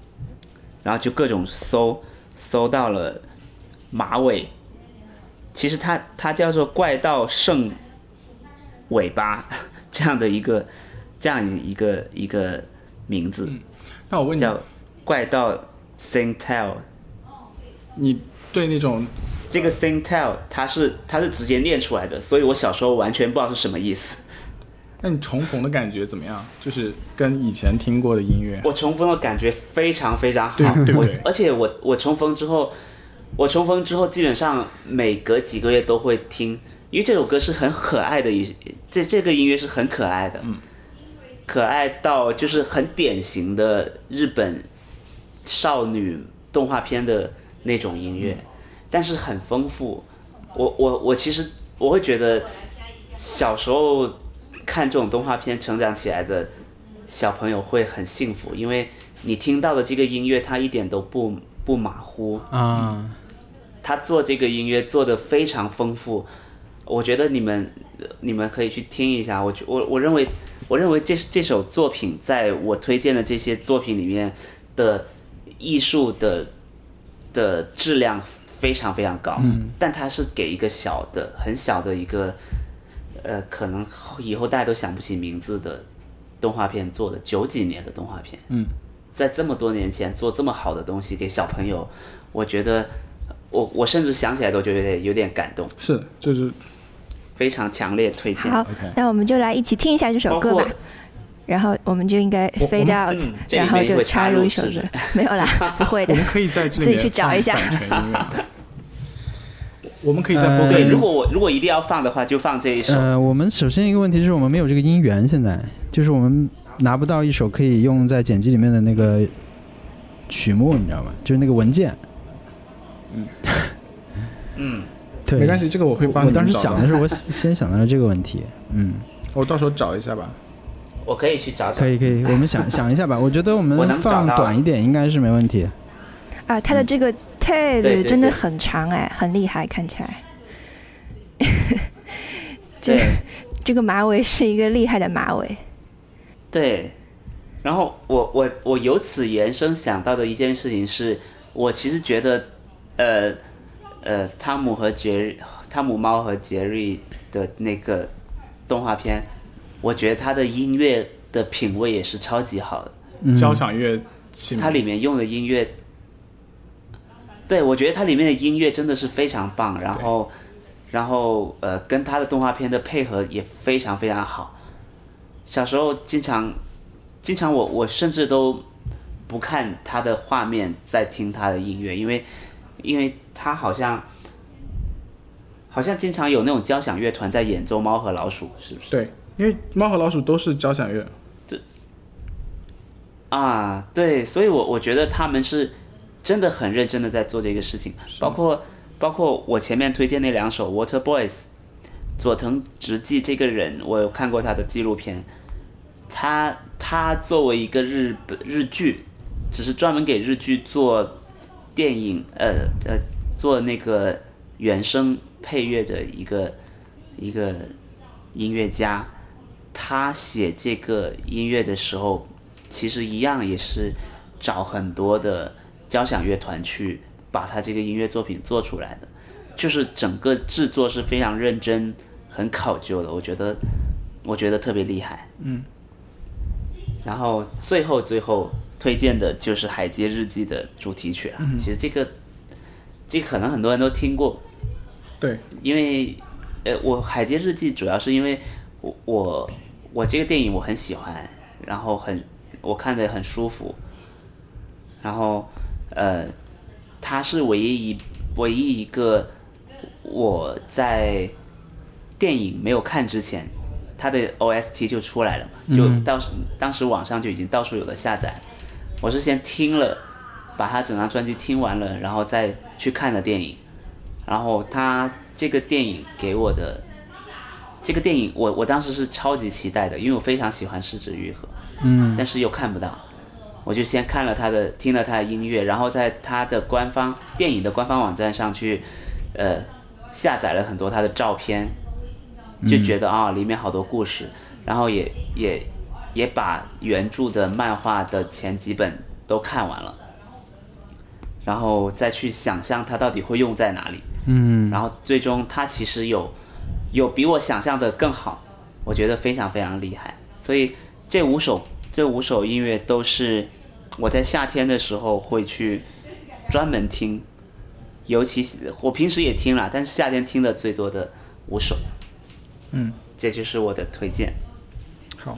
然后就各种搜搜到了马尾，其实它它叫做怪盗圣尾巴 这样的一个这样一个一个名字，那我问你，叫怪盗 Sing Tell。你对那种这个 Sing Tell 它是它是直接念出来的，所以我小时候完全不知道是什么意思。那你重逢的感觉怎么样？就是跟以前听过的音乐，我重逢的感觉非常非常好，对对不对我而且我我重逢之后，我重逢之后基本上每隔几个月都会听，因为这首歌是很可爱的一这这个音乐是很可爱的，嗯，可爱到就是很典型的日本少女动画片的那种音乐，但是很丰富。我我我其实我会觉得小时候看这种动画片成长起来的小朋友会很幸福，因为你听到的这个音乐它一点都不不马虎，啊，他做这个音乐做的非常丰富，我觉得你们你们可以去听一下。我觉我我认为我认为这这首作品在我推荐的这些作品里面的艺术的的质量非常非常高，嗯，但他是给一个小的很小的一个呃，可能以后大家都想不起名字的动画片做的九几年的动画片，嗯，在这么多年前做这么好的东西给小朋友，我觉得我我甚至想起来都觉得有点有点感动，是就是非常强烈推荐。好那我们就来一起听一下这首歌吧。然后我们就应该 fade out，嗯然后就插入一首歌是是。没有啦，不会的我。们可以在这里自己去找一下。我们可以在播客对，如果我如果一定要放的话，就放这一首。呃，我们首先一个问题就是我们没有这个音源，现在就是我们拿不到一首可以用在剪辑里面的那个曲目，你知道吗？就是那个文件。嗯 嗯，对，没关系，这个我会帮你我当时想的是，我先想到了这个问题。嗯，我到时候找一下吧。我可以去找找可。以可以，我们想 想一下吧。我觉得我们放短一点应该是没问题。啊，他的这个 tail 对对真的很长哎，很厉害，看起来。这这个马尾是一个厉害的马尾。对，然后我我我由此延伸想到的一件事情是，我其实觉得，呃呃，汤姆和杰瑞，汤姆猫和杰瑞的那个动画片，我觉得它的音乐的品味也是超级好的。嗯，交响乐，它里面用的音乐，对我觉得它里面的音乐真的是非常棒，然后，然后呃，跟它的动画片的配合也非常非常好。小时候经常，经常我我甚至都不看他的画面，在听他的音乐，因为，因为他好像，好像经常有那种交响乐团在演奏《猫和老鼠》，是不是？对，因为猫和老鼠都是交响乐，这啊，对，所以我我觉得他们是真的很认真的在做这个事情，包括包括我前面推荐那两首《Water Boys》，佐藤直纪这个人，我有看过他的纪录片，他他作为一个日本日剧，只是专门给日剧做电影，呃呃，做那个原声配乐的一个一个音乐家，他写这个音乐的时候。其实一样也是找很多的交响乐团去把他这个音乐作品做出来的，就是整个制作是非常认真、很考究的，我觉得我觉得特别厉害。嗯。然后最后最后推荐的就是《海街日记》的主题曲了。其实这个这个可能很多人都听过，对，因为呃，我《海街日记》主要是因为我我我这个电影我很喜欢，然后很我看的很舒服，然后呃，它是唯一一唯一一个我在电影没有看之前，它的 OST 就出来了嘛，就到时当时网上就已经到处有的下载，我是先听了，把他整张专辑听完了，然后再去看了电影。然后他这个电影给我的这个电影，我我当时是超级期待的，因为我非常喜欢失之愈合，嗯，但是又看不到，我就先看了他的，听了他的音乐，然后在他的官方电影的官方网站上去，呃，下载了很多他的照片，就觉得啊、里面好多故事，然后也也也把原著的漫画的前几本都看完了，然后再去想象它到底会用在哪里。嗯，然后最终它其实有有比我想象的更好，我觉得非常非常厉害。所以这五首这五首音乐都是我在夏天的时候会去专门听，尤其是我平时也听了，但是夏天听的最多的五首，嗯，这就是我的推荐。好，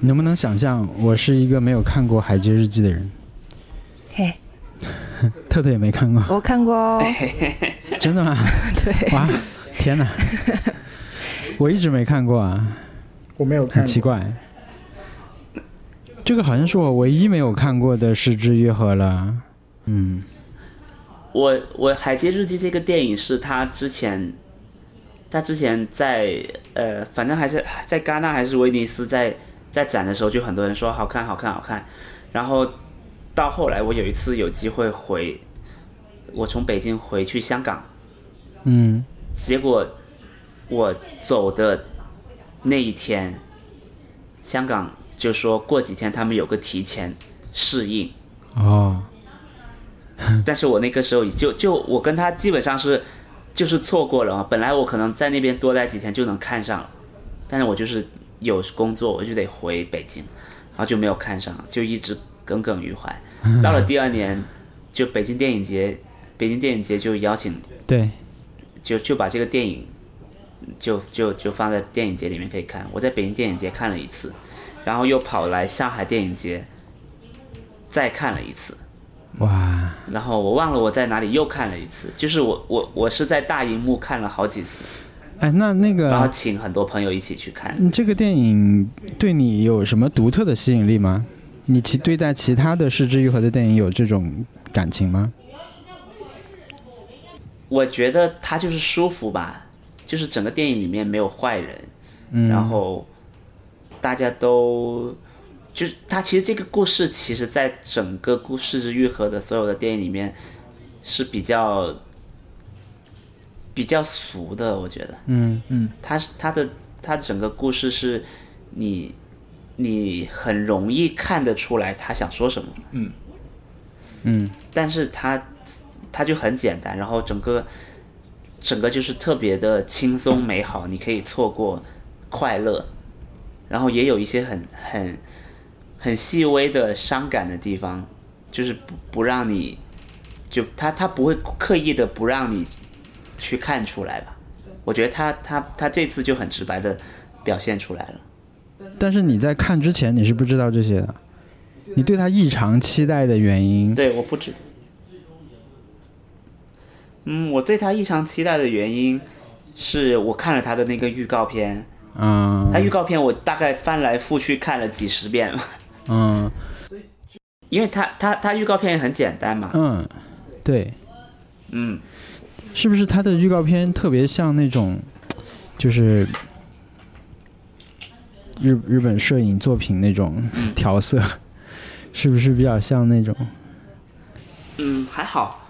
你能不能想象我是一个没有看过《海街日记》的人？嘿，特特也没看过，我看过哦，真的吗？对，哇，天哪！我一直没看过啊，我没有看很奇怪。这个好像是我唯一没有看过的《失之愈合》了。嗯，我我《海街日记》这个电影是他之前，他之前在呃，反正还是在戛纳还是威尼斯在在展的时候，就很多人说好看好看好看，然后到后来我有一次有机会回，我从北京回去香港，嗯，结果我走的那一天，香港就说过几天他们有个提前试映。哦，但是我那个时候就就我跟他基本上是就是错过了嘛。本来我可能在那边多待几天就能看上了，但是我就是有工作，我就得回北京，然后就没有看上，就一直耿耿于怀。到了第二年，就北京电影节，北京电影节就邀请，对，就就把这个电影就就就放在电影节里面可以看。我在北京电影节看了一次，然后又跑来上海电影节再看了一次。哇，然后我忘了我在哪里又看了一次，就是我我我是在大荧幕看了好几次，哎，那那个然后个请很多朋友一起去看。嗯这个电影对你有什么独特的吸引力吗？你其对待其他的《失之愈合》的电影有这种感情吗？我觉得他就是舒服吧，就是整个电影里面没有坏人，嗯，然后大家都就是他其实这个故事，其实在整个故事之愈合的所有的电影里面是比较比较俗的，我觉得。嗯嗯，他是他的他整个故事是你你很容易看得出来他想说什么，嗯但是他他就很简单，然后整个整个就是特别的轻松美好，你可以错过快乐，然后也有一些很很很细微的伤感的地方，就是不不让你就他他不会刻意的不让你去看出来吧？我觉得他他他这次就很直白的表现出来了。但是你在看之前你是不知道这些的，你对他异常期待的原因，对，我不知。嗯，我对他异常期待的原因是我看了他的那个预告片，嗯他预告片我大概翻来覆去看了几十遍，嗯。因为他他他预告片也很简单嘛，嗯，对，嗯，是不是他的预告片特别像那种，就是日日本摄影作品那种调色，是不是比较像那种？嗯，还好。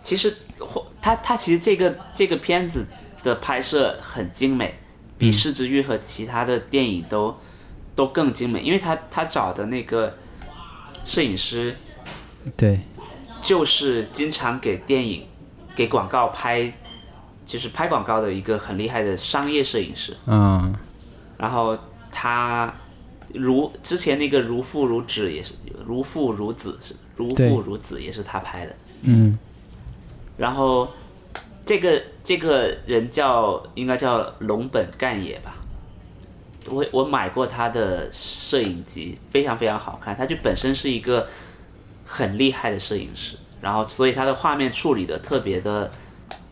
其实或他他其实这个这个片子的拍摄很精美，比《失之愈》和其他的电影都都更精美，因为他他找的那个摄影师对，就是经常给电影、给广告拍，就是拍广告的一个很厉害的商业摄影师。嗯、然后他如之前那个如父如子也是如父如子是如父如子也是他拍的。嗯然后这个这个人叫应该叫龙本干也吧。我我买过他的摄影集，非常非常好看。他就本身是一个很厉害的摄影师，然后所以他的画面处理的特别的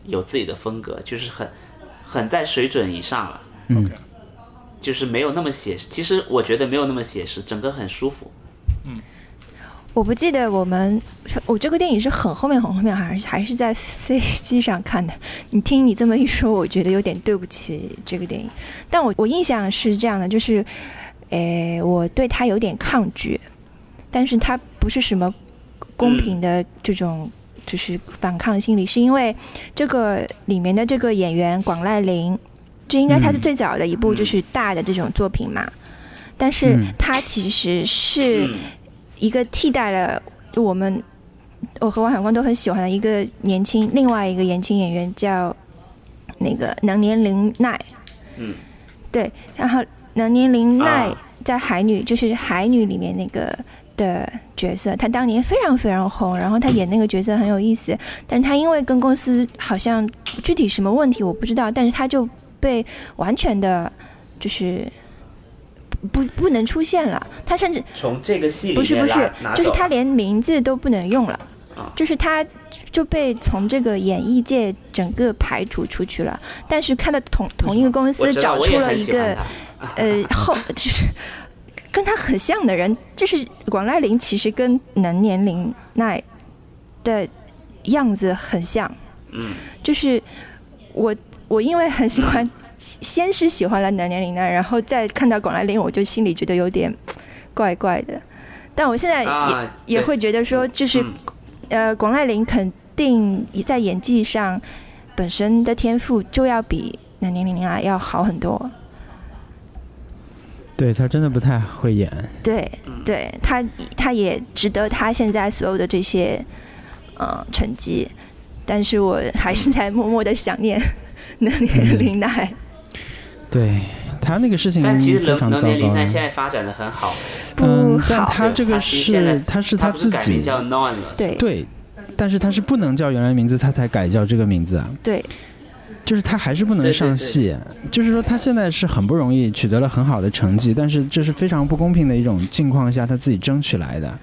有自己的风格，就是很很在水准以上了。嗯就是没有那么写实。其实我觉得没有那么写实，整个很舒服。我不记得我们，我这个电影是很后面很后面，还是还是在飞机上看的。你听你这么一说，我觉得有点对不起这个电影。但我我印象是这样的，就是，诶，我对他有点抗拒，但是他不是什么公平的这种。就是反抗心理，是因为这个里面的这个演员广濑铃，这应该他是最早的一部就是大的这种作品嘛。但是他其实是一个替代了我们我和王海光都很喜欢的一个年轻另外一个年轻演员叫那个能年玲奈，嗯，对，然后能年玲奈啊。在海女、就是海女里面那个的角色，她当年非常非常红，然后她演那个角色很有意思，但她因为跟公司好像具体什么问题我不知道，但是她就被完全的就是。不不能出现了，他甚至从这个戏不是不是就是他连名字都不能用了。啊，就是他就被从这个演艺界整个排除出去了。但是看到同同一个公司找出了一个呃后 就是跟他很像的人，就是广濑铃，其实跟能年龄奈的样子很像。嗯，就是我我因为很喜欢，先是喜欢了南年玲奈，然后再看到广濑铃，我就心里觉得有点怪怪的。但我现在也、啊，也会觉得说，就是、嗯呃，广濑铃肯定在演技上本身的天赋就要比南年龄啊要好很多。对他真的不太会演。对，对他他也值得他现在所有的这些呃成绩，但是我还是在默默的想念 南年玲奈。对他那个事情但其实非常糟能能年龄糕。奈现在发展的很好，嗯，但，他这个是他是他自己改名叫 Non 了，对。对，但是他是不能叫原来名字，他才改叫这个名字啊。对。就是他还是不能对对对。上戏，就是说他现在是很不容易取得了很好的成绩，但是这是非常不公平的一种境况下他自己争取来的。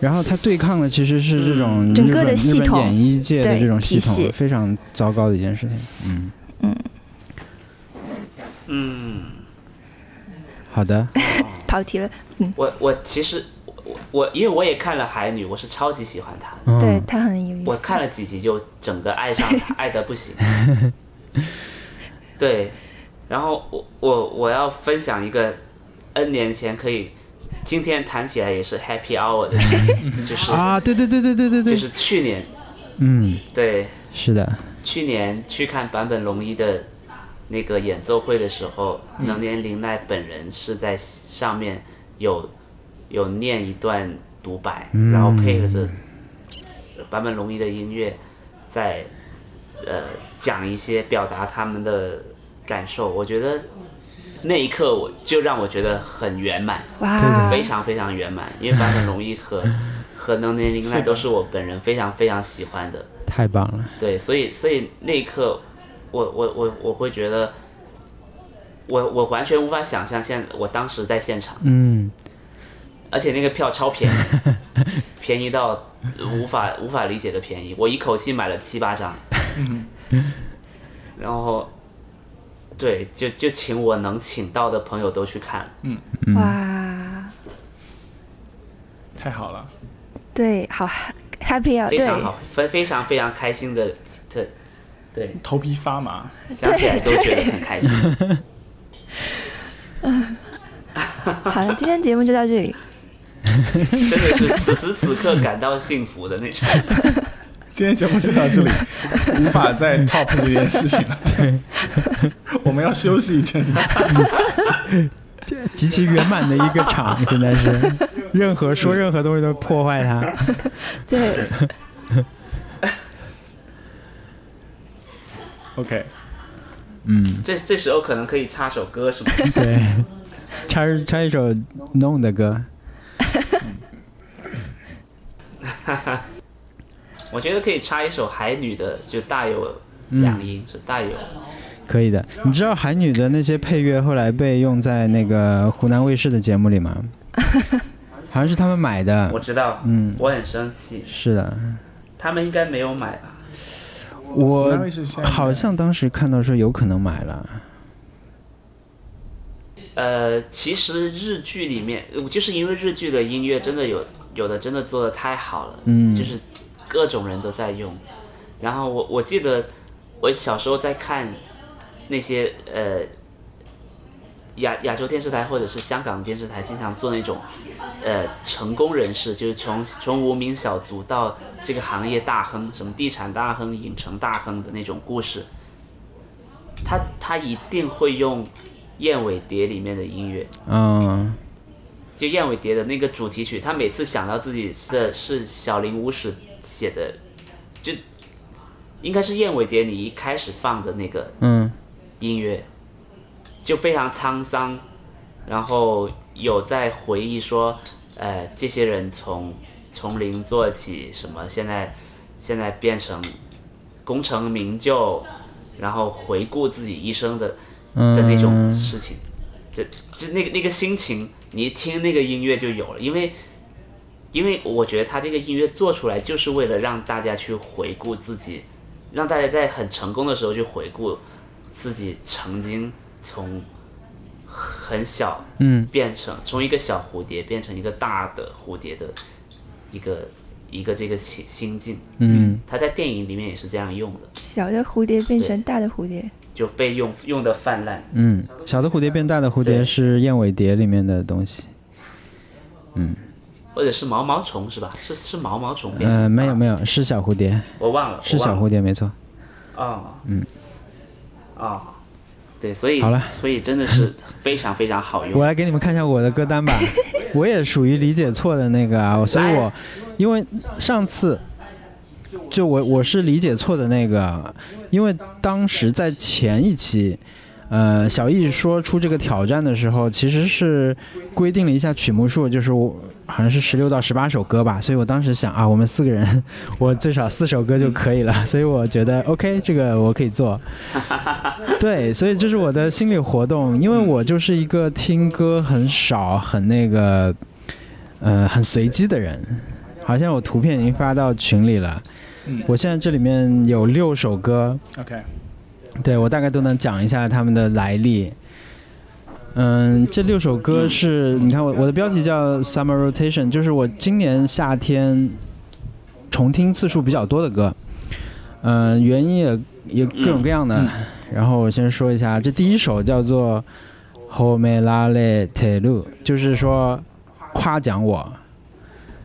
然后他对抗的其实是这种整个的本日本系统演艺界的这种系统，非常糟糕的一件事情。嗯，嗯，嗯，好的，跑题了。嗯我我其实我我因为我也看了海女，我是超级喜欢她的。嗯对她很有意思。我看了几集就整个爱上她，爱的不行。对，然后我我我要分享一个 N 年前可以，今天谈起来也是 Happy Hour 的事情，就是 啊，对对对对对对对，就是去年嗯，对是的，去年去看坂本龙一的那个演奏会的时候，能年玲奈本人是在上面有有念一段独白，然后配合着坂本龙一的音乐，在呃讲一些表达他们的感受。我觉得那一刻我就让我觉得很圆满，哇，非常非常圆满，因为坂本龙一和 和能年玲奈都是我本人非常非常喜欢的。太棒了，对，所以所以那一刻，我我我我会觉得，我我完全无法想象现我当时在现场，嗯，而且那个票超便宜，便宜到无法无法理解的便宜，我一口气买了七八张，然后对，就就请我能请到的朋友都去看，哇，太好了，对，好 happy 啊，非常好，非非常非常开心的，对对，头皮发麻。想起来都觉得很开心。好了，今天节目就到这里。真的是此时此刻感到幸福的那种。今天节目就到这里，无法再 top 这件事情了。对，我们要休息一阵子。极其圆满的一个场，现在是，任何说任何东西都破坏它，对，OK，嗯，这这时候可能可以插首歌什么的。对，插插一首 Non 的歌，我觉得可以插一首海女的，就大有两音，是大有。可以的。你知道海女的那些配乐后来被用在那个湖南卫视的节目里吗？好像是他们买的我，知道，嗯，我很生气，是的，他们应该没有买吧？我好像当时看到说有可能买了，呃，其实日剧里面，呃就是因为日剧的音乐真的有有的真的做的太好了，嗯就是各种人都在用。然后我我记得我小时候在看那些呃亚亚洲电视台或者是香港电视台经常做那种呃成功人士，就是从从无名小卒到这个行业大亨，什么地产大亨、影城大亨的那种故事，他他一定会用燕尾蝶里面的音乐。嗯。就燕尾蝶的那个主题曲，他每次想到自己的是小林武史写的，就应该是燕尾蝶你一开始放的那个嗯。音乐，就非常沧桑，然后有在回忆说，呃，这些人从从零做起，什么现在现在变成功成名就，然后回顾自己一生的嗯。的那种事情，这就那个那个心情，你一听那个音乐就有了，因为因为我觉得他这个音乐做出来就是为了让大家去回顾自己，让大家在很成功的时候去回顾自己曾经从很小嗯。变成从一个小蝴蝶变成一个大的蝴蝶的一个一个这个心心境，嗯。他在电影里面也是这样用的，小的蝴蝶变成大的蝴蝶，就被用用的泛滥。嗯，小的蝴蝶变大的蝴蝶是燕尾蝶里面的东西，嗯。或者是毛毛虫是吧？是是毛毛虫变成呃，没有没有，是小蝴蝶，我忘了，是小蝴蝶没错，哦，嗯，哦，对，所以好了所以真的是非常非常好用我。来给你们看一下我的歌单吧，我也属于理解错的那个啊，所以我因为上次就我我是理解错的那个，因为当时在前一期，呃，小易说出这个挑战的时候，其实是规定了一下曲目数，就是我好像是十六到十八首歌吧，所以我当时想啊，我们四个人，我最少四首歌就可以了，所以我觉得 OK，这个我可以做。对，所以这是我的心理活动，因为我就是一个听歌很少、很那个，呃，很随机的人。好像我图片已经发到群里了，嗯我现在这里面有六首歌，OK，对我大概都能讲一下他们的来历。嗯，这六首歌是你看我我的标题叫 Summer Rotation，就是我今年夏天重听次数比较多的歌。嗯，原因也也各种各样的。然后我先说一下，这第一首叫做 Home La Le Te Lu，就是说夸奖我，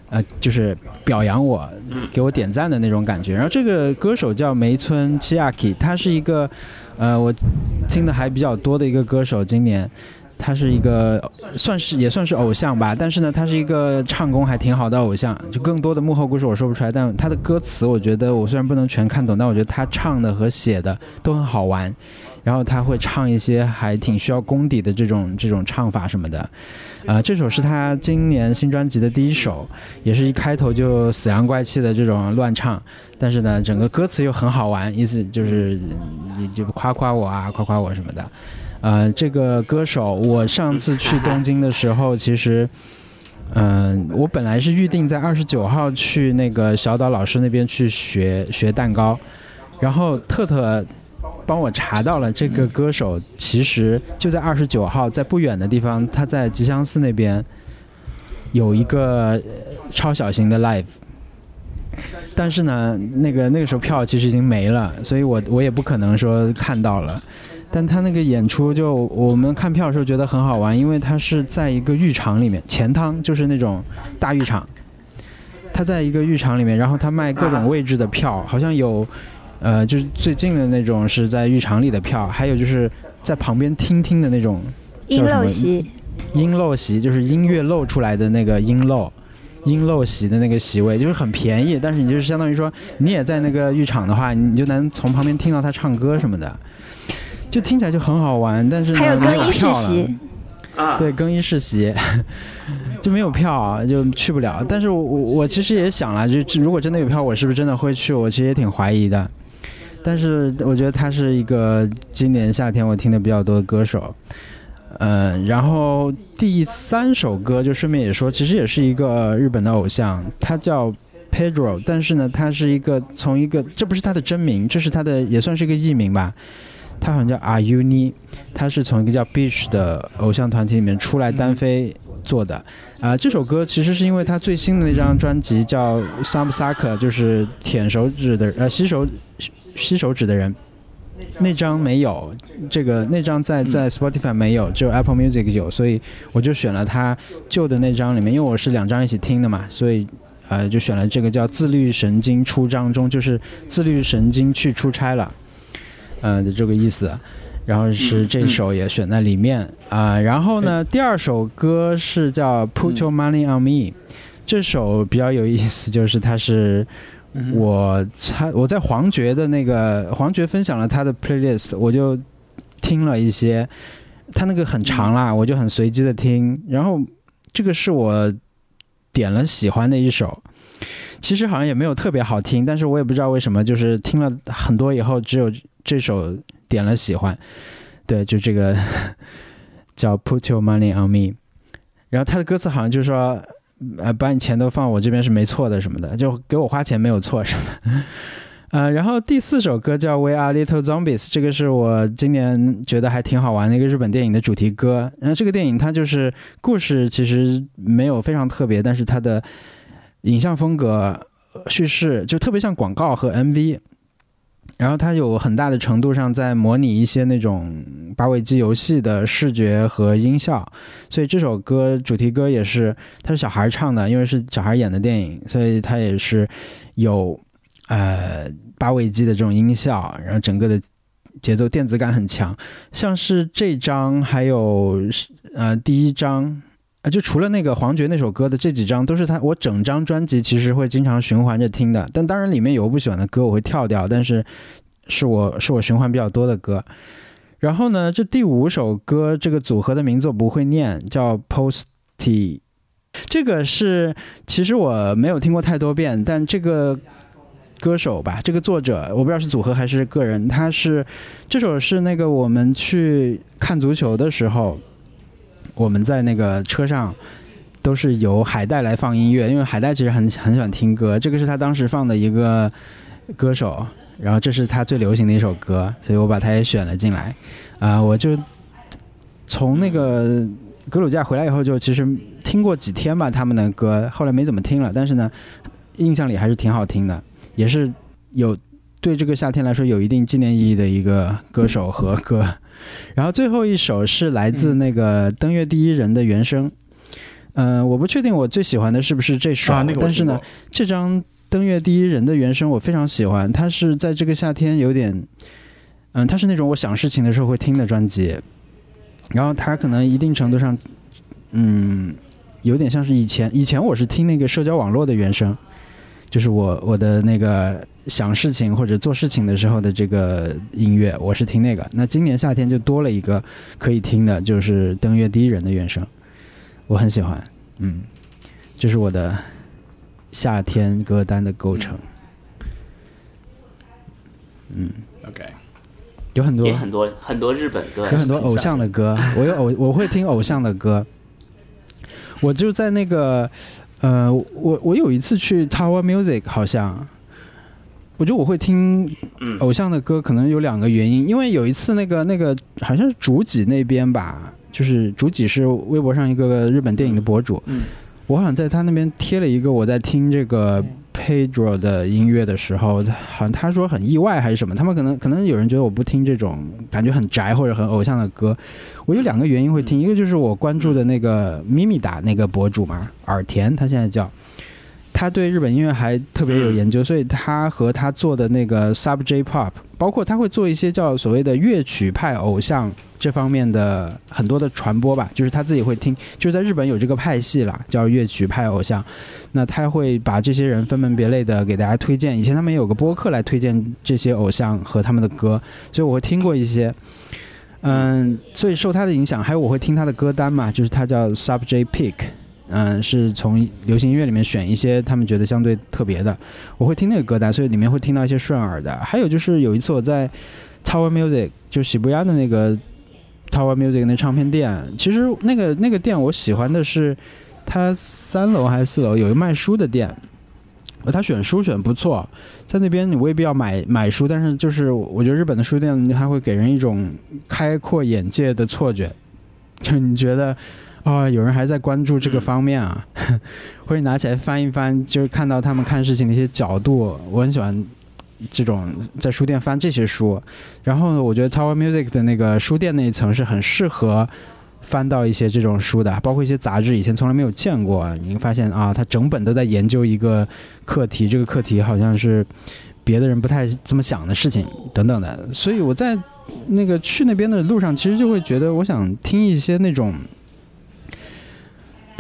呃，就是表扬我，给我点赞的那种感觉。然后这个歌手叫梅村七亚 k 他是一个。呃，我听的还比较多的一个歌手，今年他是一个算是也算是偶像吧，但是呢，他是一个唱功还挺好的偶像。就更多的幕后故事我说不出来，但他的歌词我觉得我虽然不能全看懂，但我觉得他唱的和写的都很好玩。然后他会唱一些还挺需要功底的这种这种唱法什么的。呃，这首是他今年新专辑的第一首，也是一开头就死阳怪气的这种乱唱，但是呢，整个歌词又很好玩，意思就是你就夸夸我啊，夸夸我什么的。呃，这个歌手，我上次去东京的时候，其实，嗯，我本来是预定在二十九号去那个小岛老师那边去学学蛋糕，然后特特。帮我查到了这个歌手，其实就在二十九号，在不远的地方，他在吉祥寺那边有一个超小型的 live，但是呢，那个那个时候票其实已经没了，所以我我也不可能说看到了。但他那个演出就我们看票的时候觉得很好玩，因为他是在一个浴场里面，钱汤就是那种大浴场，他在一个浴场里面，然后他卖各种位置的票，好像有。呃，就是最近的那种是在浴场里的票，还有就是在旁边听听的那种音漏席，音漏席就是音乐漏出来的那个音漏，音漏席的那个席位，就是很便宜，但是你就是相当于说你也在那个浴场的话，你就能从旁边听到他唱歌什么的，就听起来就很好玩。但是还有更衣室席啊，对，更衣室席 就没有票，就去不了。但是我我其实也想了，就如果真的有票，我是不是真的会去？我其实也挺怀疑的。但是我觉得他是一个今年夏天我听的比较多的歌手，呃，然后第三首歌就顺便也说，其实也是一个日本的偶像，他叫 Pedro，但是呢，他是一个从一个这不是他的真名，这是他的也算是一个艺名吧，他好像叫 Ayuni，他是从一个叫 Beach 的偶像团体里面出来单飞做的，啊，这首歌其实是因为他最新的那张专辑叫 Some Sucker，就是舔手指的呃吸手。吸手指的人，那张没有，这个那张在在 Spotify 没有，只有 Apple Music 有，所以我就选了他旧的那张里面，因为我是两张一起听的嘛，所以呃就选了这个叫自律神经出张中，就是自律神经去出差了，呃的这个意思，然后是这首也选在里面啊，然后呢第二首歌是叫 Put Your Money on Me，这首比较有意思，就是它是。我他我在黄觉的那个黄觉分享了他的 playlist，我就听了一些，他那个很长啦，我就很随机的听，然后这个是我点了喜欢的一首，其实好像也没有特别好听，但是我也不知道为什么，就是听了很多以后，只有这首点了喜欢，对，就这个 叫 Put Your Money on Me，然后他的歌词好像就是说。呃，把你钱都放我这边是没错的，什么的，就给我花钱没有错，什么？呃，然后第四首歌叫《We Are Little Zombies》，这个是我今年觉得还挺好玩的一个日本电影的主题歌。然后这个电影它就是故事其实没有非常特别，但是它的影像风格、叙事就特别像广告和 MV。然后它有很大的程度上在模拟一些那种八位机游戏的视觉和音效，所以这首歌主题歌也是它是小孩唱的，因为是小孩演的电影，所以它也是有呃八位机的这种音效，然后整个的节奏电子感很强，像是这张还有呃第一张。啊，就除了那个黄觉那首歌的这几张，都是他我整张专辑其实会经常循环着听的。但当然里面有不喜欢的歌我会跳掉，但是是我是我循环比较多的歌。然后呢，这第五首歌这个组合的名字我不会念，叫 Posty。这个是其实我没有听过太多遍，但这个歌手吧，这个作者我不知道是组合还是个人，他是这首是那个我们去看足球的时候。我们在那个车上都是由海带来放音乐，因为海带其实很很喜欢听歌。这个是他当时放的一个歌手，然后这是他最流行的一首歌，所以我把他也选了进来。啊，我就从那个格鲁吉亚回来以后，就其实听过几天吧他们的歌，后来没怎么听了，但是呢，印象里还是挺好听的，也是有对这个夏天来说有一定纪念意义的一个歌手和歌。然后最后一首是来自那个登月第一人的原声，嗯、我不确定我最喜欢的是不是这首，啊，那个但是呢，这张登月第一人的原声我非常喜欢，它是在这个夏天有点，嗯，它是那种我想事情的时候会听的专辑，然后它可能一定程度上，嗯，有点像是以前以前我是听那个社交网络的原声，就是我我的那个想事情或者做事情的时候的这个音乐，我是听那个。那今年夏天就多了一个可以听的，就是登月第一人的原声，我很喜欢，嗯，这是我的夏天歌单的构成。嗯，OK，有很多很多很多日本歌，有很多偶像的歌，我有偶我会听偶像的歌。我就在那个呃，我我有一次去 Tower Music，好像，我觉得我会听嗯。偶像的歌，可能有两个原因，因为有一次那个那个好像是竹几那边吧，就是竹几是微博上一个日本电影的博主，嗯，我好像在他那边贴了一个我在听这个 Pedro 的音乐的时候，好像他说很意外还是什么，他们可能可能有人觉得我不听这种感觉很宅或者很偶像的歌，我有两个原因会听，一个就是我关注的那个咪咪达那个博主嘛，耳田他现在叫。他对日本音乐还特别有研究，所以他和他做的那个 Sub J Pop，包括他会做一些叫所谓的乐曲派偶像这方面的很多的传播吧，就是他自己会听，就是在日本有这个派系啦，叫乐曲派偶像。那他会把这些人分门别类的给大家推荐。以前他们有个播客来推荐这些偶像和他们的歌，所以我会听过一些。嗯，所以受他的影响，还有我会听他的歌单嘛，就是他叫 Sub J Pick，嗯，是从流行音乐里面选一些他们觉得相对特别的，我会听那个歌单，所以里面会听到一些顺耳的。还有就是有一次我在 Tower Music，就喜不亚的那个 Tower Music 那唱片店，其实那个那个店我喜欢的是它三楼还是四楼有一卖书的店。他选书选不错，在那边你未必要买买书，但是就是我觉得日本的书店它会给人一种开阔眼界的错觉，就你觉得啊、有人还在关注这个方面啊，或者拿起来翻一翻，就是看到他们看事情的一些角度，我很喜欢这种在书店翻这些书。然后呢，我觉得 Tower Music 的那个书店那一层是很适合翻到一些这种书的，包括一些杂志，以前从来没有见过。你会发现啊，他整本都在研究一个课题，这个课题好像是别的人不太这么想的事情等等的。所以我在那个去那边的路上，其实就会觉得，我想听一些那种。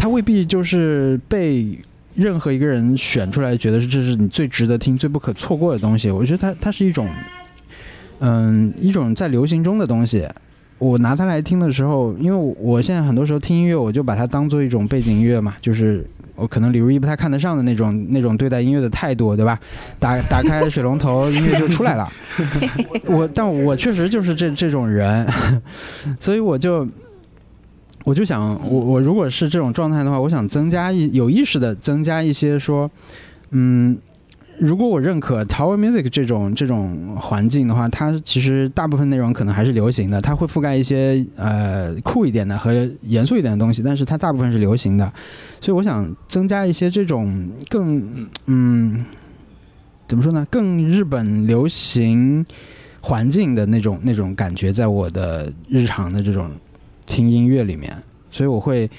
他未必就是被任何一个人选出来，觉得这是你最值得听、最不可错过的东西。我觉得它它是一种，嗯，一种在流行中的东西。我拿它来听的时候，因为我现在很多时候听音乐，我就把它当做一种背景音乐嘛，就是我可能李如一不太看得上的那种那种对待音乐的态度，对吧？打打开水龙头，音乐就出来了。我但我确实就是这这种人，所以我就我就想，我我如果是这种状态的话，我想增加一有意识的增加一些说，嗯，如果我认可 Tower Music 这种这种环境的话，它其实大部分内容可能还是流行的，它会覆盖一些呃酷一点的和严肃一点的东西，但是它大部分是流行的，所以我想增加一些这种更嗯怎么说呢，更日本流行环境的那种那种感觉，在我的日常的这种听音乐里面，所以我会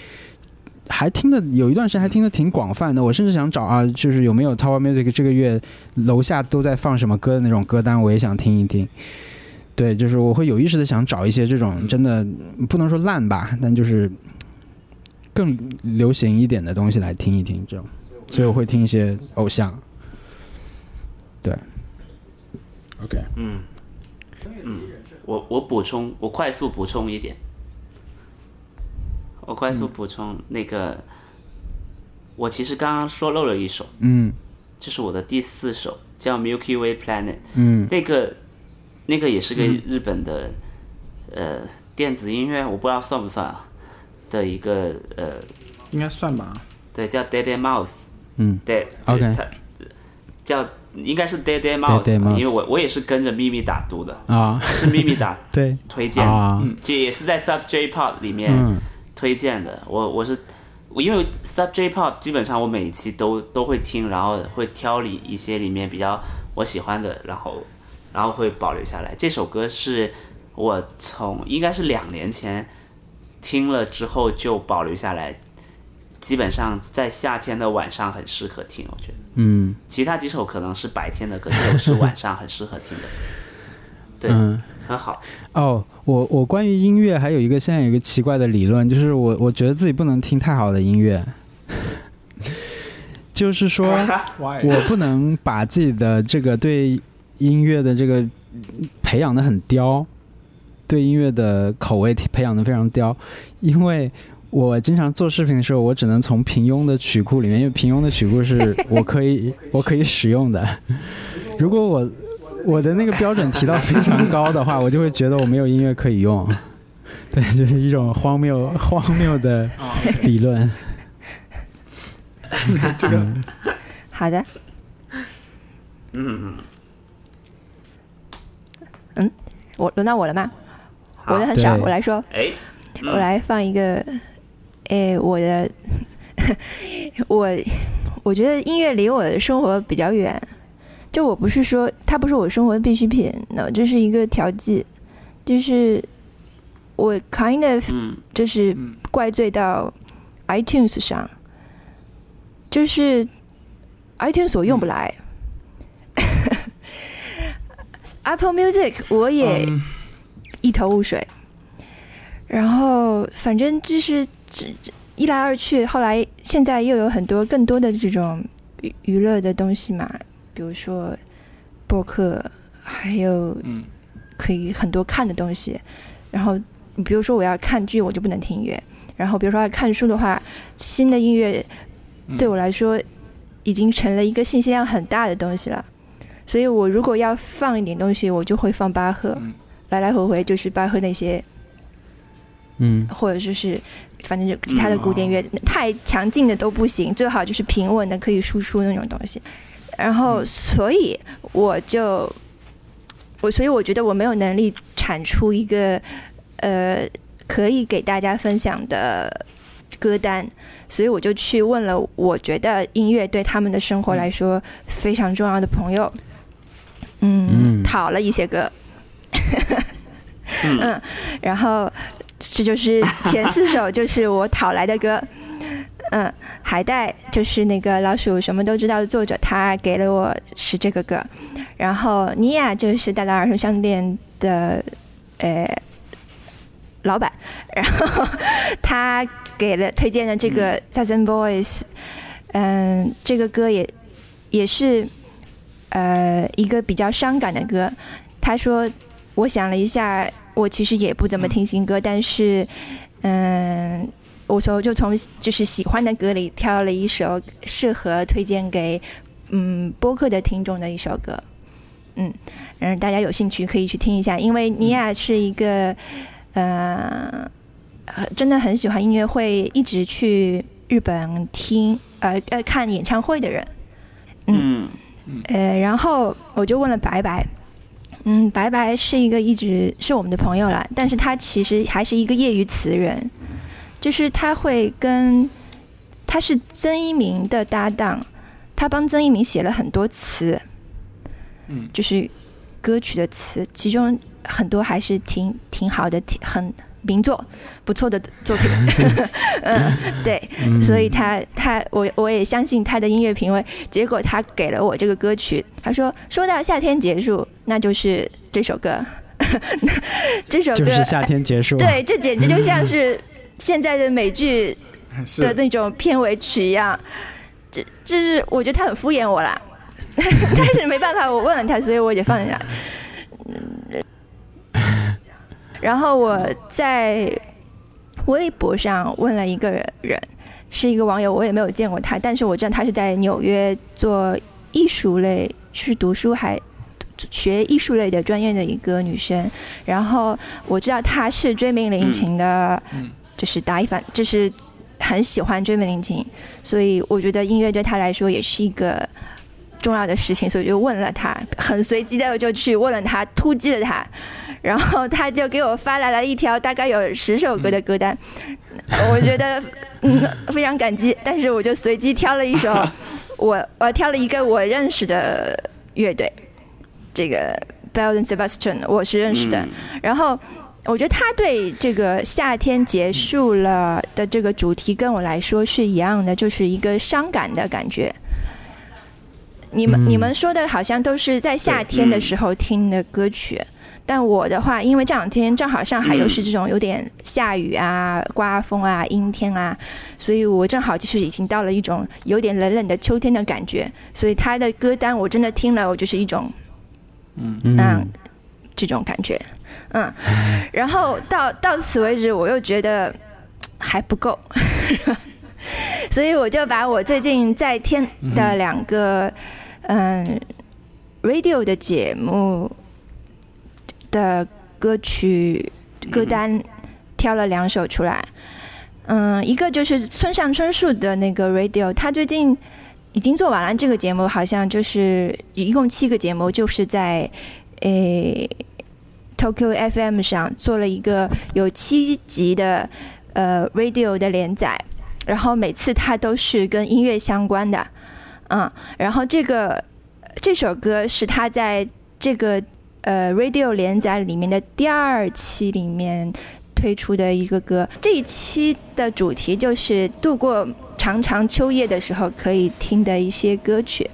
还听的有一段时间还听的挺广泛的。我甚至想找啊，就是有没有 Tower Music 这个月楼下都在放什么歌的那种歌单，我也想听一听。对，就是我会有意识的想找一些这种真的不能说烂吧，但就是更流行一点的东西来听一听，这种。所以我会听一些偶像。对 OK，嗯嗯，我我补充，我快速补充一点，我快速补充那个，我其实刚刚说漏了一首，嗯。这是我的第四首，叫 Milky Way Planet，嗯。那个那个也是个日本的、呃电子音乐，我不知道算不算啊的一个呃应该算吧。对叫 Dead and Mouse，嗯。对 OK 它叫应该是 Dead Dead Mouse，Dead Dead Mouse 因为我我也是跟着咪咪打读的，啊，是咪咪打 对。推荐的，啊，这也是在 Sub J Pop 里面嗯推荐的。我我是我因为 Sub J Pop 基本上我每一期都都会听，然后会挑里一些里面比较我喜欢的，然后然后会保留下来。这首歌是我从应该是两年前听了之后就保留下来，基本上在夏天的晚上很适合听，我觉得。嗯其他几首可能是白天的歌，这首是晚上很适合听的。对，嗯。很好。哦，我我关于音乐还有一个现在有一个奇怪的理论，就是我我觉得自己不能听太好的音乐，就是说 我不能把自己的这个对音乐的这个培养的很刁，对音乐的口味培养的非常刁，因为我经常做视频的时候，我只能从平庸的曲库里面，因为平庸的曲库是我可以 我可以使用的。如果我我的那个标准提到非常高的话，我就会觉得我没有音乐可以用。对，就是一种荒谬荒谬的啊，理论。这个 好的，嗯。嗯，我轮到我了吗？我的很少，我来说，哎，嗯。我来放一个，哎，我的，我我觉得音乐离我的生活比较远，就我不是说它不是我生活的必需品，那这是一个调剂，就是我 kind of 嗯。就是嗯。怪罪到 iTunes 上，就是 iTunes 我用不来。Apple Music 我也嗯。一头雾水，然后反正就是这一来二去，后来现在又有很多更多的这种娱娱乐的东西嘛，比如说播客，还有嗯可以很多看的东西。然后比如说我要看剧，我就不能听音乐。然后比如说要看书的话，新的音乐嗯对我来说已经成了一个信息量很大的东西了。所以我如果要放一点东西，我就会放巴赫，嗯来来回回就是巴赫那些，嗯或者就是反正就其他的古典乐，太强劲的都不行，最好就是平稳的可以输出那种东西。然后，嗯。所以我就我，所以我觉得我没有能力产出一个呃可以给大家分享的歌单，所以我就去问了我觉得音乐对他们的生活来说非常重要的朋友，嗯，嗯。讨了一些歌，嗯，然后这就是前四首就是我讨来的歌，嗯，海带就是那个老鼠什么都知道的作者，他给了我是这个歌，然后尼亚就是大大儿童商店的呃老板，然后他给了推荐的这个 Thousand Boys，嗯，这个歌也也是呃一个比较伤感的歌。他说，我想了一下，我其实也不怎么听新歌，但是嗯。我从就从就是喜欢的歌里挑了一首适合推荐给嗯播客的听众的一首歌，嗯，嗯，大家有兴趣可以去听一下，因为尼亚是一个呃呃真的很喜欢音乐会，一直去日本听呃呃看演唱会的人，嗯。呃，然后我就问了白白，嗯，白白是一个一直是我们的朋友啦，但是他其实还是一个业余词人，就是他会跟他是曾一鸣的搭档，他帮曾一鸣写了很多词，嗯就是歌曲的词，其中很多还是挺挺好的，挺很名作，不错的作品，嗯，对，嗯所以他他我我也相信他的音乐品味。结果他给了我这个歌曲，他说说到夏天结束，那就是这首歌，这首歌，就是夏天结束。对，这简直就像是现在的美剧 的那种片尾曲一样。这这是我觉得他很敷衍我啦，但是没办法，我问了他，所以我也放进来。嗯然后我在微博上问了一个人，是一个网友，我也没有见过他，但是我知道他是在纽约做艺术类，是读书还学艺术类的专业的一个女生。然后我知道她是追名林琴的，嗯就是打一反，就是很喜欢追名林琴，所以我觉得音乐对他来说也是一个重要的事情，所以就问了他，很随机的就去问了他，突击了他，然后他就给我发来了一条大概有十首歌的歌单，我觉得嗯非常感激，但是我就随机挑了一首，我我挑了一个我认识的乐队，这个 Bell and Sebastian 我是认识的，然后。我觉得他对这个夏天结束了的这个主题跟我来说是一样的，就是一个伤感的感觉。你们你们说的好像都是在夏天的时候听的歌曲，但我的话，因为这两天正好上海又是这种有点下雨啊、刮风啊、阴天啊，所以我正好就是已经到了一种有点冷冷的秋天的感觉，所以他的歌单我真的听了，我就是一种嗯嗯这种感觉。嗯，然后到到此为止，我又觉得还不够，所以我就把我最近在听的两个嗯 radio 的节目的歌曲歌单挑了两首出来。嗯，一个就是村上春树的那个 radio，他最近已经做完了这个节目，好像就是一共七个节目，就是在诶。Tokyo FM 上做了一个有七集的呃 radio 的连载，然后每次它都是跟音乐相关的，嗯，然后这个这首歌是他在这个呃 radio 连载里面的第二期里面推出的一个歌，这一期的主题就是度过长长秋夜的时候可以听的一些歌曲。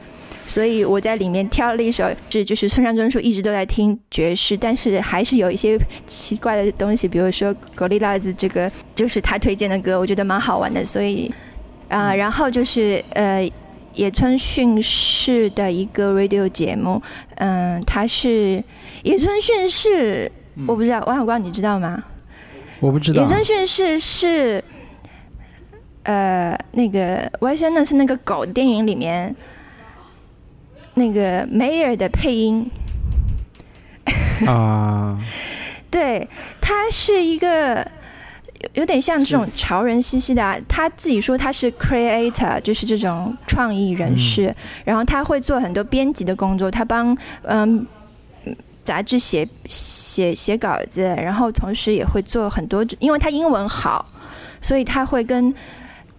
所以我在里面挑了一首，是就是村上春树一直都在听爵士，但是还是有一些奇怪的东西，比如说《格里拉兹》这个就是他推荐的歌，我觉得蛮好玩的。所以，啊，然后就是呃，野村训士的一个 radio 节目，嗯，他是野村训士，我不知道王小光你知道吗？我不知道。野村训士是，呃，那个 Y 先生是那个狗电影里面。那个梅尔的配音啊，对他是一个有点像这种潮人兮兮的。他自己说他是 creator，就是这种创意人士。然后他会做很多编辑的工作，他帮嗯杂志写写写稿子，然后同时也会做很多，因为他英文好，所以他会跟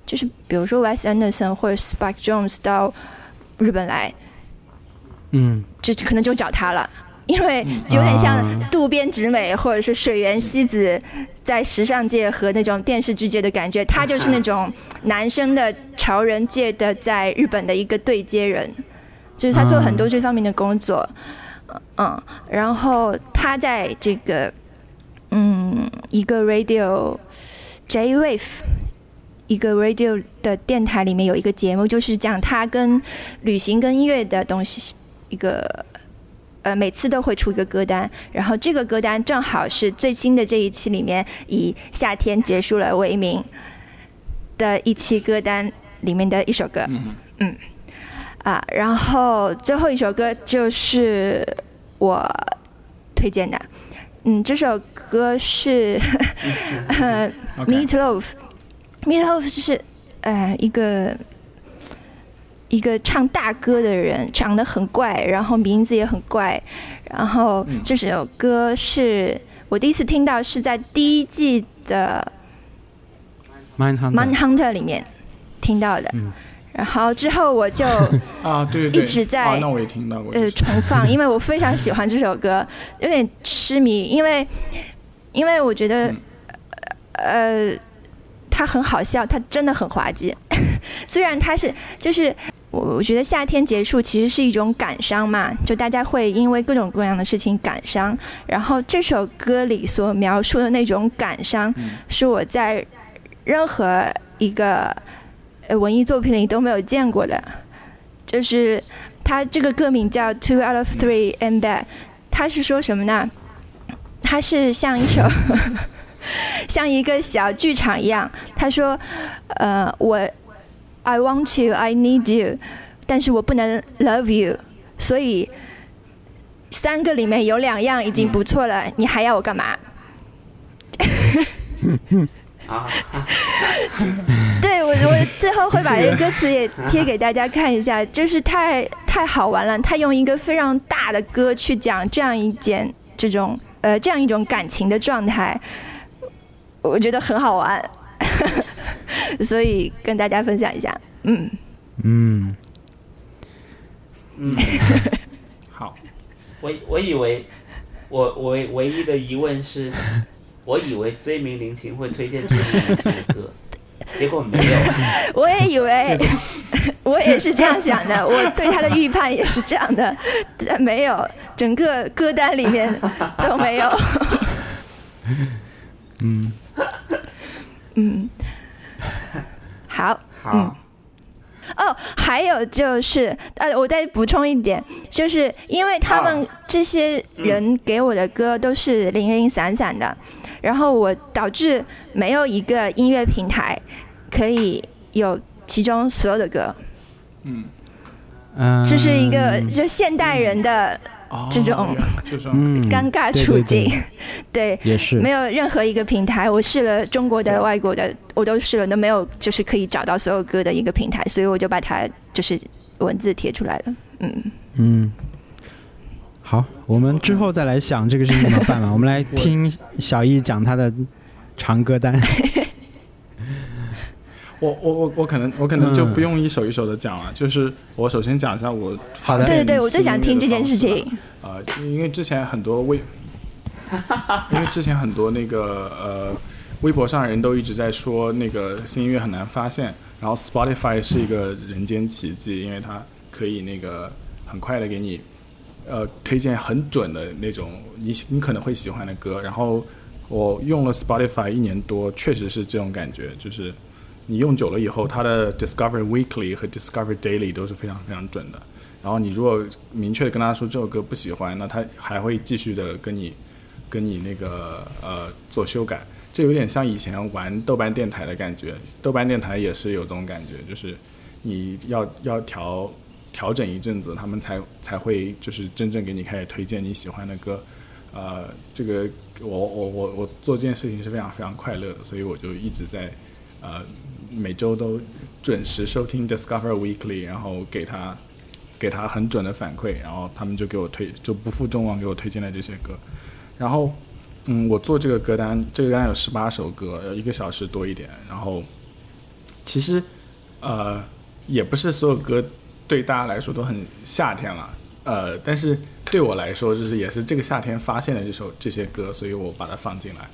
就是比如说 Wes Anderson 或者 Spike Jones 到日本来。嗯，就可能就找他了，因为有点像渡边直美或者是水原希子在时尚界和那种电视剧界的感觉，他就是那种男生的潮人界的在日本的一个对接人，就是他做很多这方面的工作，嗯，然后他在这个嗯一个 radio J Wave 一个 radio 的电台里面有一个节目，就是讲他跟旅行跟音乐的东西。一个呃，每次都会出一个歌单，然后这个歌单正好是最新的这一期里面以夏天结束了为名的一期歌单里面的一首歌，嗯，啊，然后最后一首歌就是我推荐的，嗯，这首歌是 Meat Loaf，Meat Loaf 就是呃一个。一个唱大歌的人，长得很怪，然后名字也很怪，然后这首歌是我第一次听到，是在第一季的《Man Hunter》里面听到的，然后之后我就 啊对对一直在那我也听到过呃重放，因为我非常喜欢这首歌，有点痴迷，因为因为我觉得呃它很好笑，它真的很滑稽，虽然它是就是。我我觉得夏天结束其实是一种感伤嘛，就大家会因为各种各样的事情感伤。然后这首歌里所描述的那种感伤，是我在任何一个文艺作品里都没有见过的。就是它这个歌名叫《Two Out of Three and Bad》，它是说什么呢？它是像一首 像一个小剧场一样。他说：“呃，我。” I want you, I need you，但是我不能 love you，所以三个里面有两样已经不错了，你还要我干嘛？啊，对我我最后会把这个歌词也贴给大家看一下，就是太太好玩了。他用一个非常大的歌去讲这样一件这种呃这样一种感情的状态，我觉得很好玩，所以跟大家分享一下。嗯，嗯，嗯，好，我我以为我我唯一的疑问是，我以为追名林琴会推荐追名林琴的歌，结果没有。我也以为，我也是这样想的，我对他的预判也是这样的，但没有，整个歌单里面都没有。嗯，嗯，好，嗯。好，哦，还有就是，呃，我再补充一点，就是因为他们这些人给我的歌都是零零散散的，然后我导致没有一个音乐平台可以有其中所有的歌，嗯，嗯，这是一个就现代人的哦这种尴尬对处对对境，对。也是没有任何一个平台，我试了中国的、外国的，我都试了，都没有就是可以找到所有歌的一个平台，所以我就把它就是文字贴出来了。嗯，嗯。好，我们之后再来想这个事情怎么办吧。我们来听小易讲他的长歌单。我我我我可能我可能就嗯。不用一首一首的讲了，就是我首先讲一下我好的对对对，我最想听这件事情。呃，因为之前很多微，因为之前很多那个呃微博上人都一直在说那个新音乐很难发现，然后 Spotify 是一个人间奇迹，因为它可以那个很快的给你呃推荐很准的那种你你可能会喜欢的歌，然后我用了 Spotify 一年多，确实是这种感觉，就是你用久了以后，它的 Discovery Weekly 和 Discovery Daily 都是非常非常准的。然后你如果明确的跟他说这首歌不喜欢，那他还会继续的跟你跟你那个呃做修改。这有点像以前玩豆瓣电台的感觉，豆瓣电台也是有这种感觉，就是你要要调调整一阵子，他们才才会就是真正给你开始推荐你喜欢的歌。呃，这个我我我我做这件事情是非常非常快乐的，所以我就一直在呃每周都准时收听 Discover Weekly，然后给他给他很准的反馈，然后他们就给我推就不负众望给我推荐了这些歌，然后嗯，我做这个歌单，这个歌单有十八首歌，一个小时多一点，然后其实呃也不是所有歌对大家来说都很夏天了，呃，但是对我来说就是也是这个夏天发现的这首这些歌，所以我把它放进来，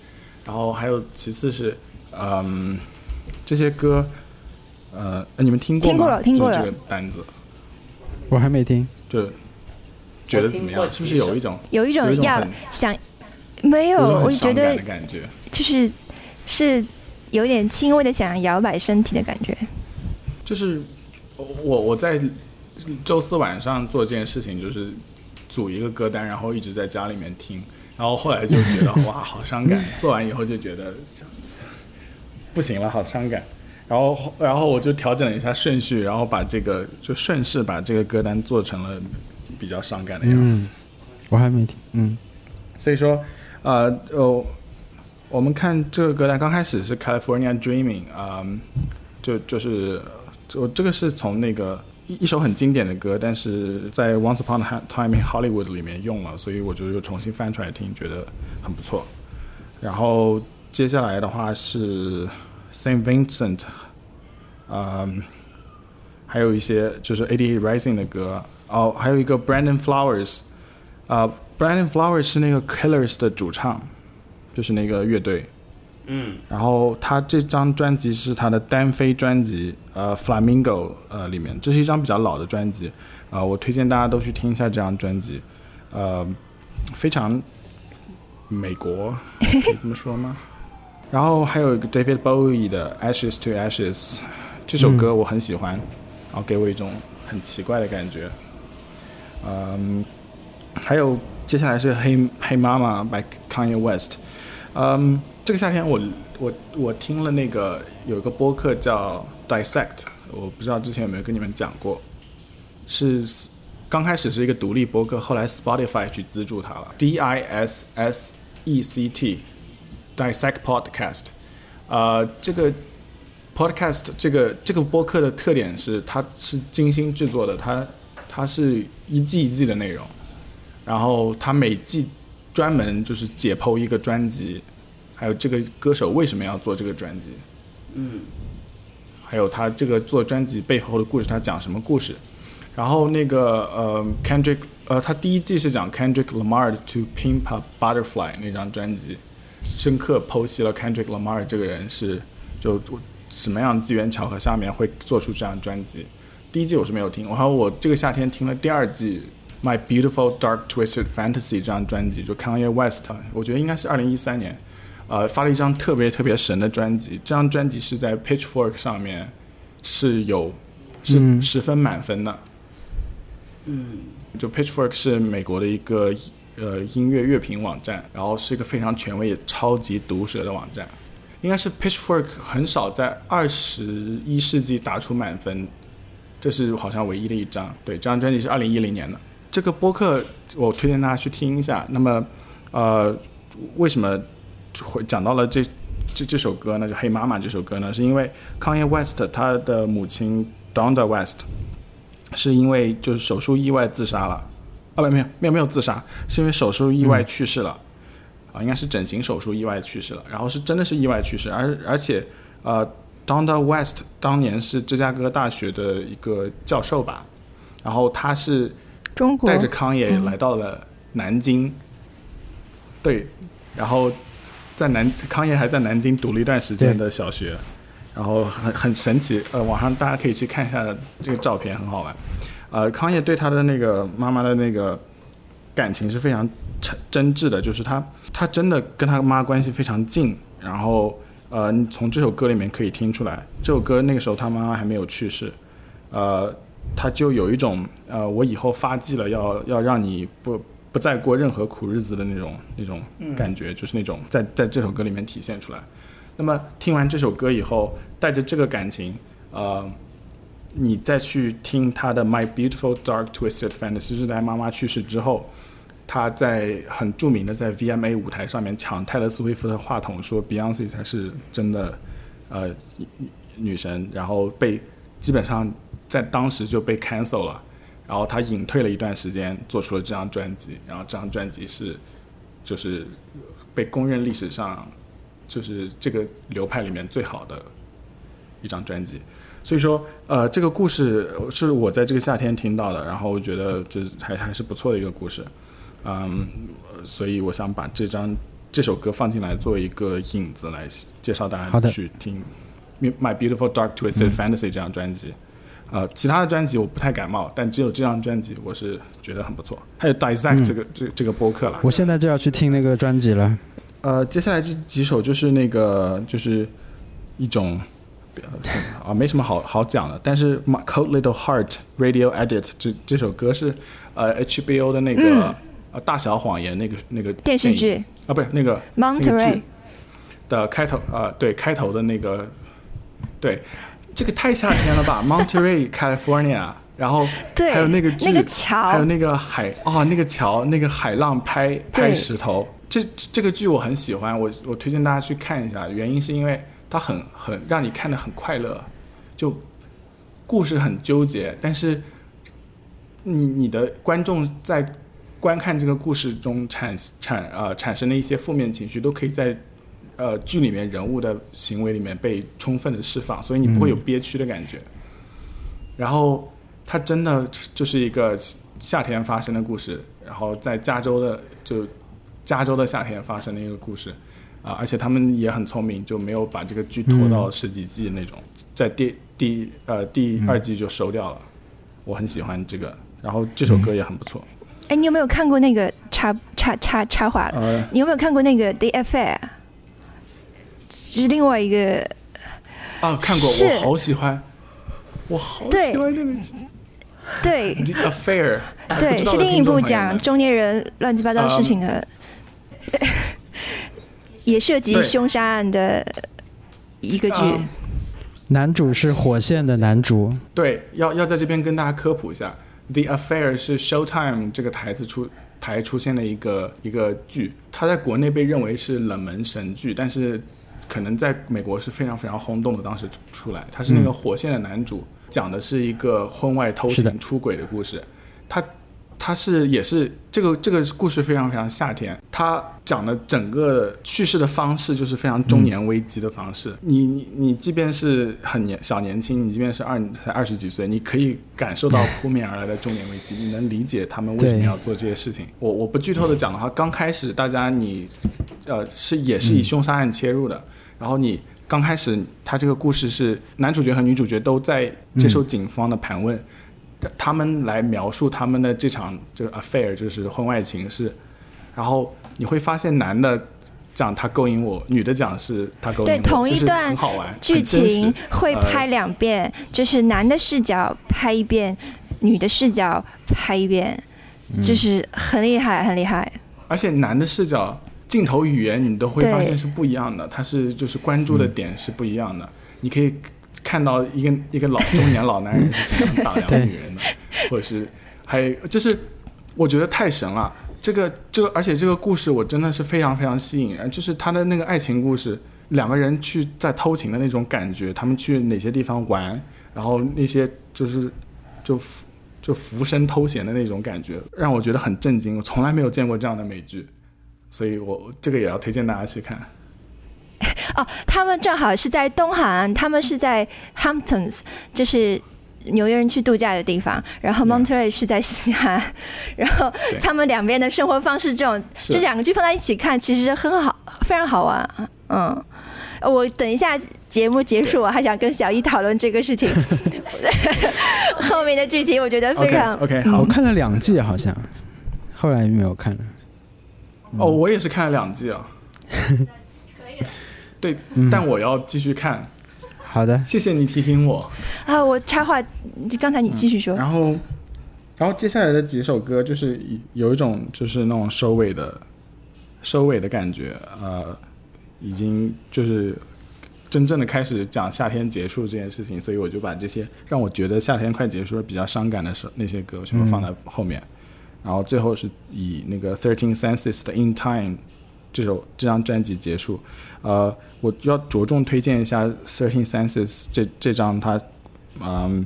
然后还有其次是嗯这些歌。呃，你们听过吗？听过了听过了这个单子，我还没听。就觉得怎么样？是不是有一种有一种要想，没有，我觉得感觉？就是是有点轻微的想摇摆身体的感觉。就是我我在周四晚上做这件事情，就是组一个歌单，然后一直在家里面听，然后后来就觉得 哇，好伤感。做完以后就觉得不行了，好伤感。然后然后我就调整了一下顺序，然后把这个就顺势把这个歌单做成了比较伤感的样子。嗯，我还没听。嗯所以说，呃呃，我们看这个歌单，刚开始是 California Dreaming，啊、就就是我这个是从那个一一首很经典的歌，但是在 Once Upon a Time in Hollywood 里面用了，所以我就又重新翻出来听，觉得很不错。然后接下来的话是 Saint Vincent，嗯、还有一些就是 ADA Rising 的歌，哦，还有一个 Brandon Flowers，啊、Brandon Flowers 是那个 Killers 的主唱，就是那个乐队。嗯，然后他这张专辑是他的单飞专辑，呃，Flamingo，呃，里面。这是一张比较老的专辑，呃，我推荐大家都去听一下这张专辑，呃，非常美国，可以这么说吗？然后还有一个 David Bowie 的 Ashes to Ashes，这首歌我很喜欢，然后给我一种很奇怪的感觉，嗯，还有接下来是 Hey Hey Mama by Kanye West，嗯，这个夏天我我我听了那个有一个播客叫 Dissect，我不知道之前有没有跟你们讲过，是刚开始是一个独立播客，后来 Spotify 去资助它了，D I S S E C T Dissect Podcast，呃，这个 Podcast 这个这个播客的特点是它是精心制作的，它它是一季一季的内容，然后它每季专门就是解剖一个专辑，还有这个歌手为什么要做这个专辑，嗯还有他这个做专辑背后的故事，他讲什么故事。然后那个呃，Kendrick，呃，他第一季是讲 Kendrick Lamar 的 To Pimp a Butterfly 那张专辑，深刻剖析了 Kendrick Lamar 这个人是就什么样机缘巧合下面会做出这张专辑。第一季我是没有听，然后我这个夏天听了第二季 My Beautiful Dark Twisted Fantasy 这张专辑，就 Kanye West，我觉得应该是二零一三年，呃，发了一张特别特别神的专辑。这张专辑是在 Pitchfork 上面是有是嗯十分满分的。嗯就 Pitchfork 是美国的一个呃音乐乐评网站，然后是一个非常权威也超级毒舌的网站，应该是 Pitchfork 很少在二十一世纪打出满分，这是好像唯一的一张。对，这张专辑是二零一零年的。这个播客我推荐大家去听一下。那么，呃，为什么会讲到了这这这首歌呢？就《黑妈妈》这首歌呢？是因为 Kanye West 他的母亲 Donda West 是因为就是手术意外自杀了，啊不没有没有没有自杀，是因为手术意外去世了，啊应该是整形手术意外去世了，然后是真的是意外去世，而而且呃 Donda West 当年是芝加哥大学的一个教授吧，然后他是中国带着康也来到了南京，对，然后在南康也还在南京读了一段时间的小学，然后很很神奇，呃，网上大家可以去看一下这个照片，很好玩。呃，康也对他的那个妈妈的那个感情是非常真真挚的，就是他他真的跟他妈关系非常近，然后呃，你从这首歌里面可以听出来，这首歌那个时候他妈妈还没有去世，呃，他就有一种呃，我以后发迹了，要要让你不不再过任何苦日子的那种那种感觉，就是那种在在这首歌里面体现出来。那么听完这首歌以后，带着这个感情，呃，你再去听他的《My Beautiful Dark Twisted Fantasy》，是在妈妈去世之后，他在很著名的在 VMA 舞台上面抢泰勒·斯威夫特的话筒，说 Beyonce 才是真的呃女神，然后被基本上在当时就被 cancel 了，然后他隐退了一段时间，做出了这张专辑，然后这张专辑是就是被公认历史上就是这个流派里面最好的一张专辑。所以说，呃，这个故事是我在这个夏天听到的，然后我觉得这还还是不错的一个故事，嗯，呃所以我想把这张这首歌放进来作为一个引子来介绍大家去听《My Beautiful Dark Twisted Fantasy》这张专辑。呃，其他的专辑我不太感冒，但只有这张专辑我是觉得很不错。还有 Dissect 这个、这这个播客了，我现在就要去听那个专辑了。呃，接下来这几首就是那个就是一种呃啊没什么好好讲的，但是《My Cold Little Heart Radio Edit 这》这首歌是呃 HBO 的那个、呃大小谎言那个那个电视剧啊不是那个《Monterey 剧》的开头啊、呃对开头的那个对这个太夏天了吧，Monterey California，然后对，还有那个剧那个桥还有，那个海哦，那个桥，那个海浪拍拍石头，这这个剧我很喜欢，我我推荐大家去看一下。原因是因为它很很让你看得很快乐，就故事很纠结，但是你你的观众在观看这个故事中产产呃产生的一些负面情绪，都可以在呃剧里面人物的行为里面被充分的释放，所以你不会有憋屈的感觉。然后它真的就是一个夏天发生的故事，然后在加州的就加州的夏天发生的一个故事啊、而且他们也很聪明，就没有把这个剧拖到十几季那种，在第第呃第二季就收掉了。我很喜欢这个，然后这首歌也很不错。哎，你有没有看过那个插插插插话了？呃，你有没有看过那个《The Affair》？是另外一个啊，看过，我好喜欢，我好喜欢这个对 The Affair，对，是另一部讲中年人乱七八糟事情的，也涉及凶杀案的一个剧。嗯男主是火线的男主，对，要要在这边跟大家科普一下，《The Affair》是 Showtime 这个台子出台出现的一个一个剧，它在国内被认为是冷门神剧，但是可可能在美国是非常非常轰动的，当时出来，他是那个火线的男主，讲的是一个婚外偷情出轨的故事，他。他是也是这个这个故事非常非常夏天，他讲的整个叙事的方式就是非常中年危机的方式。你你你即便是很年小年轻，你即便是二才二十几岁，你可以感受到扑面而来的中年危机，你能理解他们为什么要做这些事情。我我不剧透的讲的话，刚开始大家你呃是也是以凶杀案切入的，然后你刚开始他这个故事是男主角和女主角都在接受警方的盘问。他们来描述他们的这场这个 affair 就是婚外情是，然后你会发现男的讲他勾引我，女的讲是他勾引我，对同一段剧情会呃拍两遍，就是男的视角拍一遍，女的视角拍一遍，就是很厉害，很厉害。而且男的视角镜头语言你都会发现是不一样的，他是就是关注的点是不一样的，你可以看到一个一个老 中年老男人是怎么打量对女人的，或者是还有就是我觉得太神了。这个这个，而且这个故事我真的是非常非常吸引人，就是他的那个爱情故事，两个人去在偷情的那种感觉，他们去哪些地方玩，然后那些就是就就浮生偷闲的那种感觉，让我觉得很震惊。我从来没有见过这样的美剧，所以我这个也要推荐大家去看。哦，他们正好是在东海岸，他们是在 Hamptons，就是纽约人去度假的地方，然后 Monterey 是在西岸，然后他们两边的生活方式，这种是这两个剧放在一起看，其实很好，非常好玩。嗯，我等一下节目结束，我还想跟小易讨论这个事情，后面的剧情我觉得非常 OK 我好，看了两季好像，后来没有看了。哦，我也是看了两季啊。对，但我要继续看。好的，谢谢你提醒我。啊。我插话，刚才你继续说。然后，然后接下来的几首歌就是有一种就是那种收尾的收尾的感觉，呃，已经就是真正的开始讲夏天结束这件事情，所以我就把这些让我觉得夏天快结束了比较伤感的时那些歌全部放在后面，然后最后是以那个 Thirteen Senses 的 In Time 这首这张专辑结束。呃，我要着重推荐一下 Thirteen Senses 这这张它，嗯。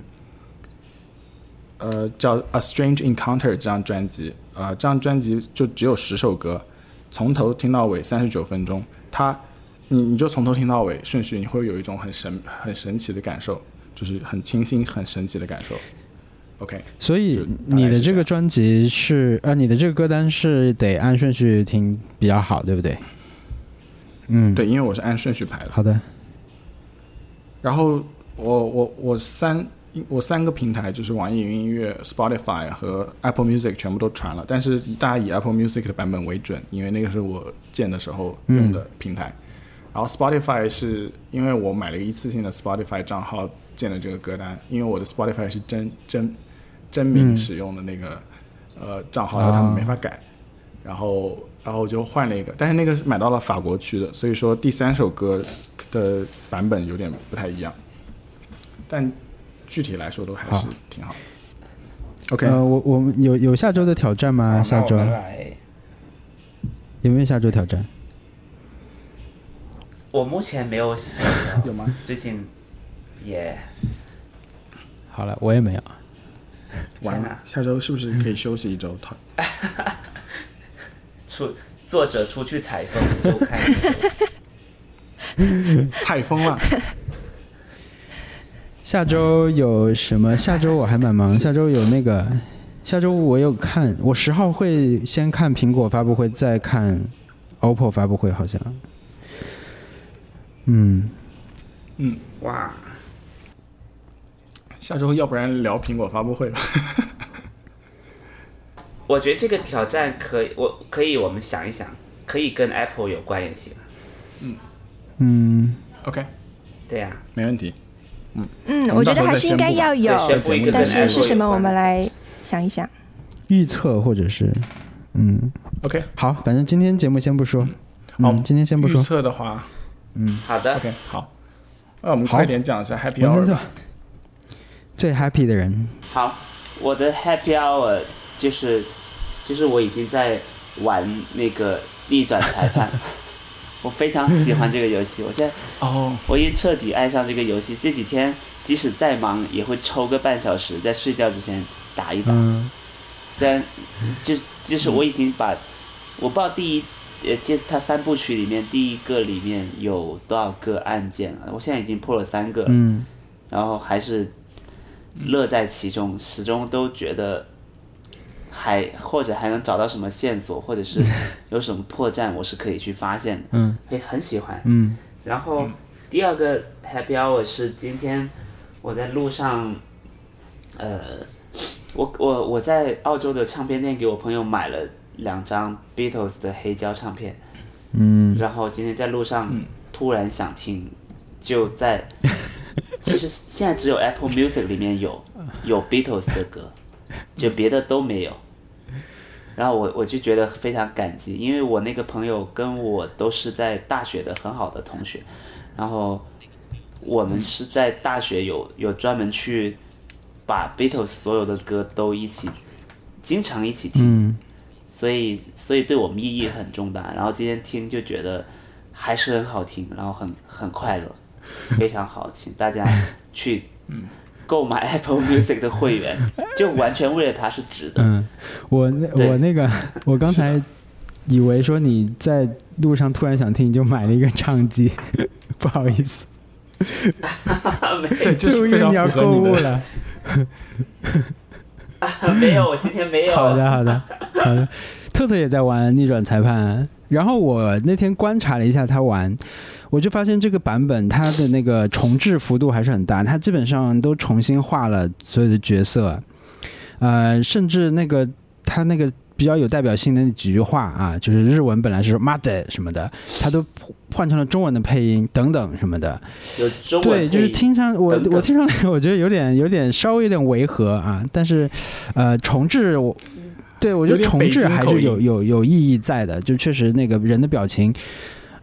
呃，叫《A Strange Encounter》这张专辑，呃，这张专辑就只有十首歌，从头听到尾，三十九分钟。它，你你就从头听到尾，顺序你会有一种很神、很神奇的感受，就是很清新、很神奇的感受。OK，所以你的这个专辑是呃，你的这个歌单是得按顺序听比较好，对不对？嗯，对，因为我是按顺序排的。好的，然后我我我三我三个平台就是网易云音乐、Spotify 和 Apple Music 全部都传了，但是大家以 Apple Music 的版本为准，因为那个是我建的时候用的平台。然后 Spotify 是因为我买了一次性的 Spotify 账号建的这个歌单，因为我的 Spotify 是真真真名嗯使用的那个、呃账号，然后他们没法改，然后然后我就换了一个，但是那个是买到了法国区的，所以说第三首歌的版本有点不太一样，但具体来说都还是挺好的。OK，、呃，我我们有有下周的挑战吗？好下周有没有下周挑战？我目前没有有吗？最近也好了，我也没有。完了，下周是不是可以休息一周？他 出作者出去采风收看，采风了，下周有什么？下周我还蛮忙，下周有那个，下周我有看，我十号会先看苹果发布会，再看 OPPO 发布会，好像。嗯，嗯，哇，下周要不然聊苹果发布会吧。我觉得这个挑战可以，我可以我们想一想，可以跟 Apple 有关也行。嗯嗯，OK，对呀、没问题。嗯，嗯我觉得还是应该要有，宣布一个但是是什么？我们来想一想。预测或者是，嗯，OK，好，反正今天节目先不说。好嗯，今天先不说预。测的话嗯好的，，OK，好。那我们快点讲一下 Happy Hour。最 happy 的人，好，我的 Happy Hour 就是就是我已经在玩那个逆转裁判，我非常喜欢这个游戏，我现在哦，我已经彻底爱上这个游戏。这几天即使再忙，也会抽个半小时，在睡觉之前打一把。嗯。虽然就就是我已经把，我不知道第一呃，就它三部曲里面第一个里面有多少个案件了，我现在已经破了三个了，嗯。然后还是乐在其中，始终都觉得还或者还能找到什么线索，或者是 有什么破绽，我是可以去发现的，嗯。会很喜欢。嗯。然后第二个 Happy Hour 是今天我在路上，呃，我我我在澳洲的唱片店给我朋友买了两张 Beatles 的黑胶唱片，嗯。然后今天在路上突然想听，就在，其实现在只有 Apple Music 里面有有 Beatles 的歌，就别的都没有。然后我我就觉得非常感激，因为我那个朋友跟我都是在大学的很好的同学，然后我们是在大学有有专门去把 Beatles 所有的歌都一起，经常一起听，嗯所以所以对我们意义很重大。然后今天听就觉得还是很好听，然后很很快乐，非常好，请大家去 购买 Apple Music 的会员，就完全为了它是值的。嗯，我那我那个 我刚才以为说你在路上突然想听，你就买了一个唱机，不好意思，对，这就是以非常为你要符合你的。购物了。没有，我今天没有。好的，好的，好的。特特也在玩逆转裁判，然后我那天观察了一下他玩，我就发现这个版本它的那个重置幅度还是很大，它基本上都重新画了所有的角色，呃，甚至那个它那个比较有代表性的那几句话啊，就是日文本来是 mother 什么的，它都换成了中文的配音等等什么的。有中文对，就是听上我我听上来，我觉得有点有点稍微有点违和啊，但是呃，重置我。对，我觉得重置还是有有有意义在的，就确实那个人的表情，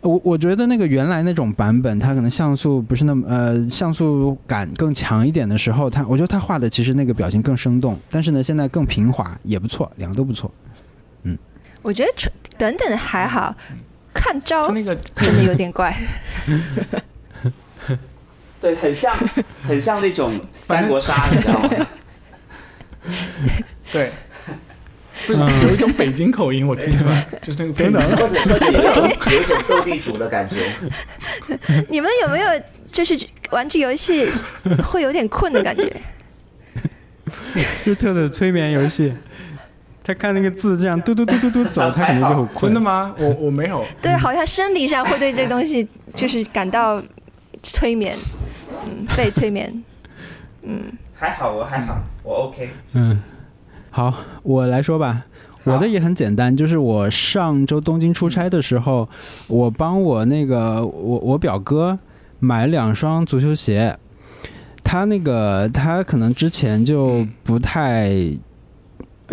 我我觉得那个原来那种版本，它可能像素不是那么呃像素感更强一点的时候，它我觉得它画的其实那个表情更生动，但是呢现在更平滑也不错，两个都不错。嗯我觉得纯等等还好，看招那个真的有点怪。对，很像很像那种三国杀，你知道吗？对，不是有一种北京口音，我听出来，就是那个配音等等或者或者有一种有一种斗地主的感觉。你们有没有就是玩这游戏会有点困的感觉？就特的催眠游戏，他看那个字这样嘟嘟嘟嘟嘟走，他肯定就很困。真的吗？我我没有，对，好像生理上会对这个东西就是感到催眠，嗯，被催眠。嗯，还好，我还好，我 OK。嗯，好，我来说吧。我的也很简单，就是我上周东京出差的时候，我帮我那个我我表哥买了两双足球鞋。他那个他可能之前就不太，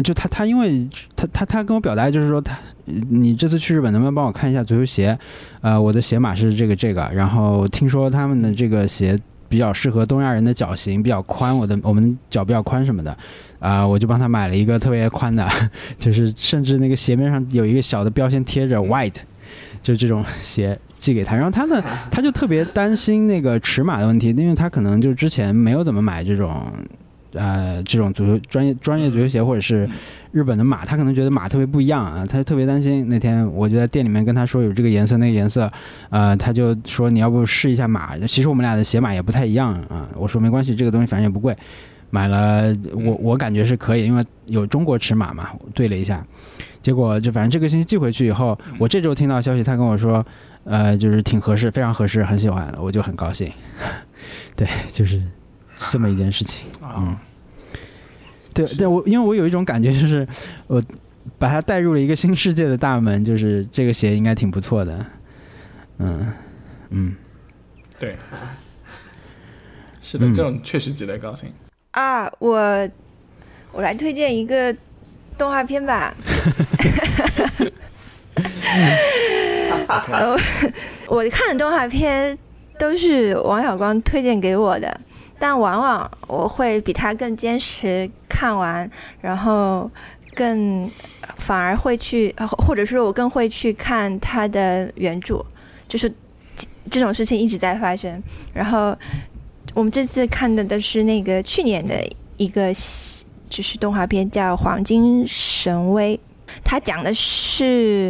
就他他因为他他他跟我表达就是说他你这次去日本能不能帮我看一下足球鞋？呃，我的鞋码是这个这个，然后听说他们的这个鞋比较适合东亚人的脚型，比较宽，我的我们脚比较宽什么的，啊、我就帮他买了一个特别宽的，就是甚至那个鞋面上有一个小的标签贴着 white，就这种鞋寄给他。然后他呢，他就特别担心那个尺码的问题，因为他可能就之前没有怎么买这种。呃，这种足球专业专业足球鞋或者是日本的码，他可能觉得码特别不一样啊，他就特别担心。那天我就在店里面跟他说有这个颜色那个颜色，呃，他就说你要不试一下码？其实我们俩的鞋码也不太一样啊。我说没关系，这个东西反正也不贵，买了我我感觉是可以，因为有中国尺码嘛，对了一下，结果就反正这个星期寄回去以后，我这周听到消息，他跟我说，呃，就是挺合适，非常合适，很喜欢，我就很高兴。对，就是这么一件事情。嗯，对，对我因为我有一种感觉，就是我把它带入了一个新世界的大门，就是这个鞋应该挺不错的。嗯嗯，对，是的，嗯这种确实值得高兴。啊，我我来推荐一个动画片吧。呃我看的动画片都是王小光推荐给我的，但往往我会比他更坚持看完，然后更反而会去，呃或者说我更会去看他的原著，就是这种事情一直在发生。然后我们这次看的的是那个去年的一个就是动画片，叫《黄金神威》，它讲的是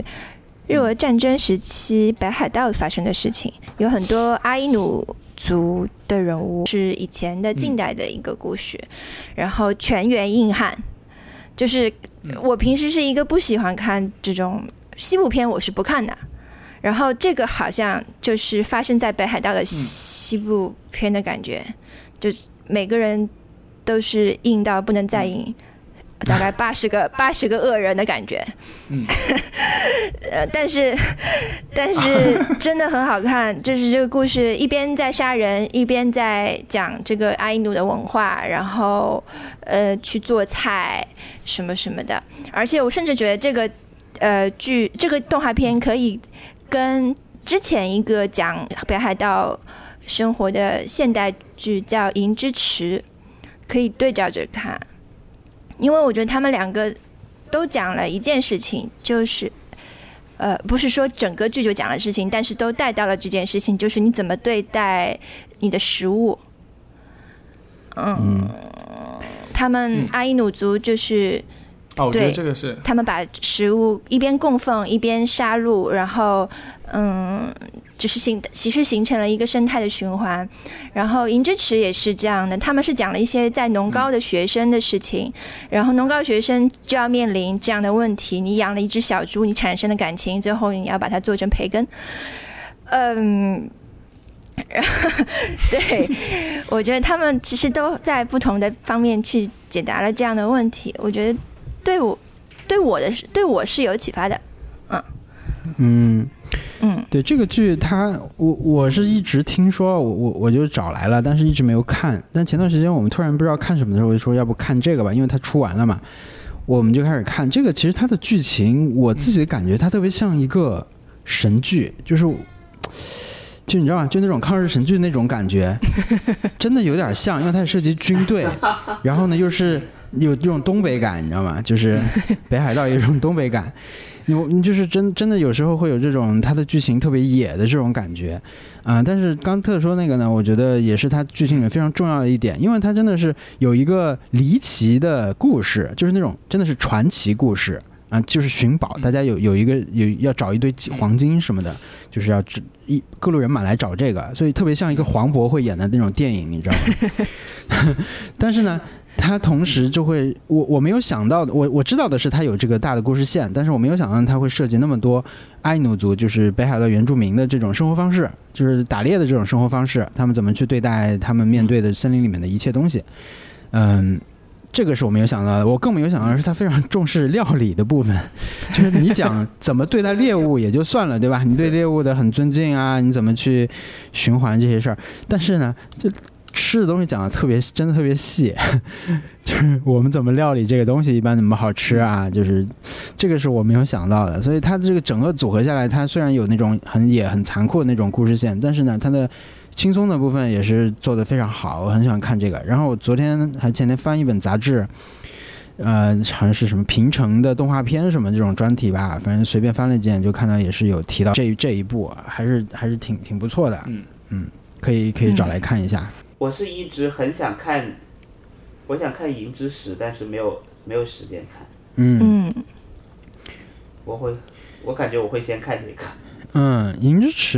日俄战争时期北海道发生的事情，有很多阿伊努族的人物，是以前的近代的一个故事，然后全员硬汉。就是我平时是一个不喜欢看这种西部片，我是不看的。然后这个好像就是发生在北海道的西部片的感觉，就每个人都是硬到不能再硬，大概八十个 八十个恶人的感觉。嗯，呃，但是但是 真的很好看，就是这个故事一边在杀人，一边在讲这个阿伊努的文化，然后呃去做菜什么什么的。而且我甚至觉得这个呃剧这个动画片可以跟之前一个讲北海道生活的现代剧叫《银之池》可以对照着看，因为我觉得他们两个。都讲了一件事情，就是，呃，不是说整个剧就讲了事情，但是都带到了这件事情，就是你怎么对待你的食物。嗯，他们阿伊努族就是，哦，我觉得这个是他们把食物一边供奉一边杀戮，然后，嗯。就是形其实形成了一个生态的循环，然后银之池也是这样的，他们是讲了一些在农高的学生的事情，然后农高学生就要面临这样的问题：你养了一只小猪，你产生的感情，最后你要把它做成培根。嗯，对，我觉得他们其实都在不同的方面去解答了这样的问题，我觉得对我对我的是对我是有启发的。嗯嗯。嗯，对这个剧，它我我是一直听说，我我我就找来了，但是一直没有看。但前段时间我们突然不知道看什么的时候，我就说要不看这个吧，因为它出完了嘛，我们就开始看这个。其实它的剧情，我自己感觉它特别像一个神剧，就是就你知道吗？就那种抗日神剧那种感觉，真的有点像，因为它涉及军队，然后呢又是有这种东北感，你知道吗？就是 北海道有一种东北感。你，你就是真真的有时候会有这种它的剧情特别野的这种感觉，啊，但是刚特说那个呢，我觉得也是它剧情里面非常重要的一点，因为它真的是有一个离奇的故事，就是那种真的是传奇故事啊，就是寻宝，大家有有一个有要找一堆黄金什么的，就是要一各路人马来找这个，所以特别像一个黄渤会演的那种电影，你知道吗？但是呢。他同时就会，我我没有想到的，我我知道的是他有这个大的故事线，但是我没有想到他会涉及那么多爱努族，就是北海道原住民的这种生活方式，就是打猎的这种生活方式，他们怎么去对待他们面对的森林里面的一切东西，嗯，这个是我没有想到的，我更没有想到的是他非常重视料理的部分，就是你讲怎么对待猎物也就算了，对吧？你对猎物的很尊敬啊，你怎么去循环这些事儿，但是呢，就。吃的东西讲的特别，真的特别细，就是我们怎么料理这个东西，一般怎么好吃啊？就是这个是我没有想到的，所以它的这个整个组合下来，它虽然有那种很野、很残酷的那种故事线，但是呢，它的轻松的部分也是做的非常好，我很喜欢看这个。然后我昨天还前天翻一本杂志，呃，好像是什么平成的动画片什么这种专题吧，反正随便翻了一眼就看到也是有提到这这一部，还是还是挺挺不错的。嗯嗯，可以可以找来看一下。我是一直很想看，我想看《银之匙》，但是没有没有时间看。嗯，我会，我感觉我会先看这个。嗯，《银之匙》，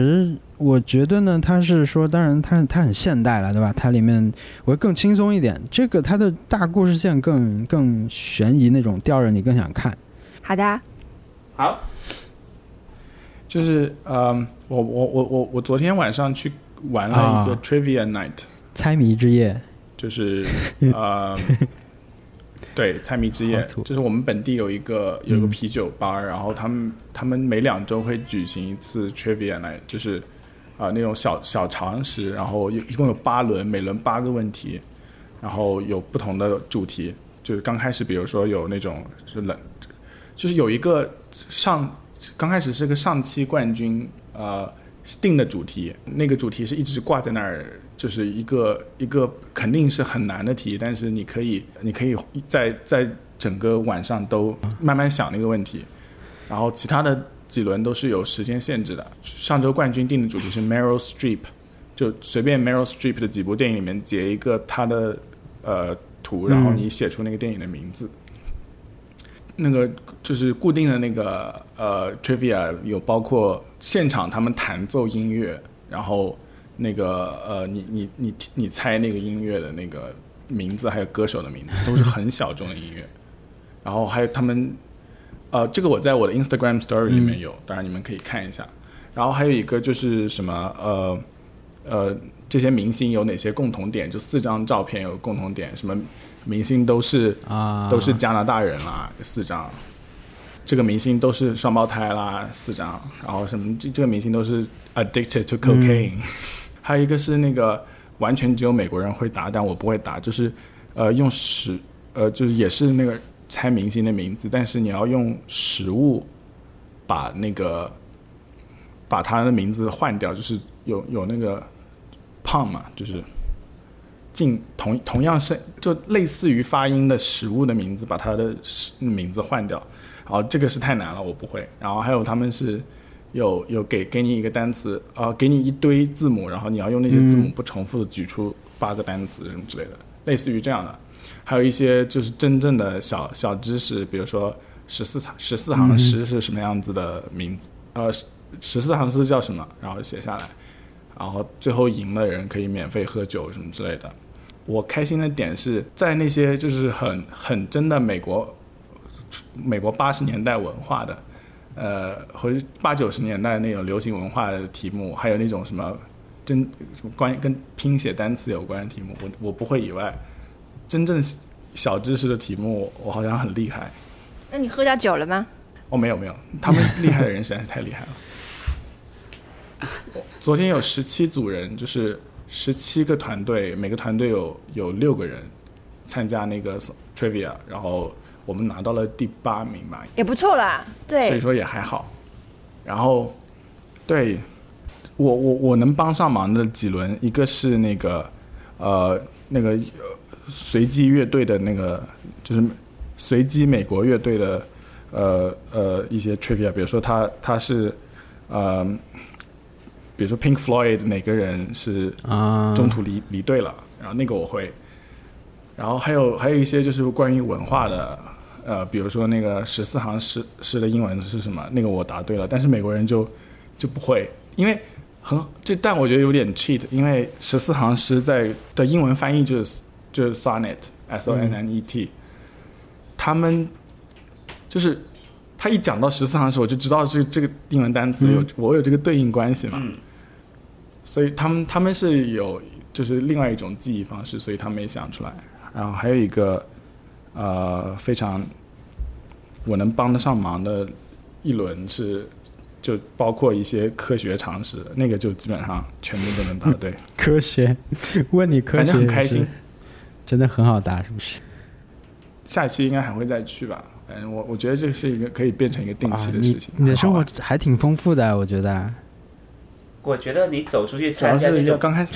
我觉得呢，它是说，当然它它很现代了，对吧？它里面我会更轻松一点。这个它的大故事线更更悬疑那种，吊着你更想看。好的，好。就是呃，我我我我我昨天晚上去玩了一个 Trivia Night。猜谜之夜，就是 呃，对，猜谜之夜，就是我们本地有一个有一个啤酒吧，然后他们他们每两周会举行一次 trivia 来，就是啊那种小小常识，然后一共有八轮，每轮八个问题，然后有不同的主题，就是刚开始比如说有那种是冷，就是有一个上刚开始是个上期冠军呃定的主题，那个主题是一直挂在那儿。就是一个一个肯定是很难的题，但是你可以你可以在在整个晚上都慢慢想那个问题，然后其他的几轮都是有时间限制的。上周冠军定的主题是 Meryl Streep，就随便 Meryl Streep 的几部电影里面截一个他的呃图，然后你写出那个电影的名字。那个就是固定的那个呃 trivia 有包括现场他们弹奏音乐，然后那个呃你你你你猜那个音乐的那个名字还有歌手的名字都是很小众的音乐，然后还有他们呃这个我在我的 Instagram story 里面有，当然你们可以看一下。然后还有一个就是什么呃呃这些明星有哪些共同点？就四张照片有共同点，什么明星都是啊，都是加拿大人啦，四张。这个明星都是双胞胎啦，四张。然后什么这这个明星都是 addicted to cocaine，、还有一个是那个完全只有美国人会答，但我不会答，就是呃用食呃就是也是那个猜明星的名字，但是你要用食物把那个把他的名字换掉，就是有有那个胖嘛，就是进同同样是就类似于发音的食物的名字，把它的食名字换掉。然后这个是太难了，我不会。然后还有他们是有有给给你一个单词，呃，给你一堆字母，然后你要用那些字母不重复的举出八个单词什么之类的，类似于这样的。还有一些就是真正的小小知识，比如说十四行十四行诗是什么样子的名字，呃，十四行诗叫什么，然后写下来，然后最后赢的人可以免费喝酒什么之类的。我开心的点是在那些就是很很真的美国美国八十年代文化的，呃，和八九十年代那种流行文化的题目，还有那种什么真什么关于跟拼写单词有关的题目，我我不会以外，真正小知识的题目，我好像很厉害。那你喝下酒了吗？哦，没有没有，他们厉害的人实在是太厉害了。昨天有十七组人，就是十七个团队，每个团队有有六个人参加那个 trivia，然后我们拿到了第八名吧，也不错啦，对，所以说也还好。然后，对我我我能帮上忙的几轮，一个是那个呃那个呃随机乐队的那个，就是随机美国乐队的呃呃一些 trivia，比如说他他是呃，比如说 Pink Floyd 哪个人是啊，中途离离队了，然后那个我会，然后还有还有一些就是关于文化的，呃，比如说那个十四行诗诗的英文是什么，那个我答对了，但是美国人就就不会，因为很这但我觉得有点 cheat，因为十四行诗在的英文翻译就是就是 sonnet s o n n e t，、他们就是他一讲到十四行诗，我就知道这这个英文单词有、我有这个对应关系嘛，嗯。所以他们他们是有就是另外一种记忆方式，所以他没想出来。然后还有一个呃非常我能帮得上忙的一轮是就包括一些科学常识，那个就基本上全部都能答对，科学，问你科学反正很开心。真的很好答，是不是？下期应该还会再去吧。反正我我觉得这是一个可以变成一个定期的啊事情。你你的生活还挺丰富的，我觉得。我觉得你走出去参加这种刚开始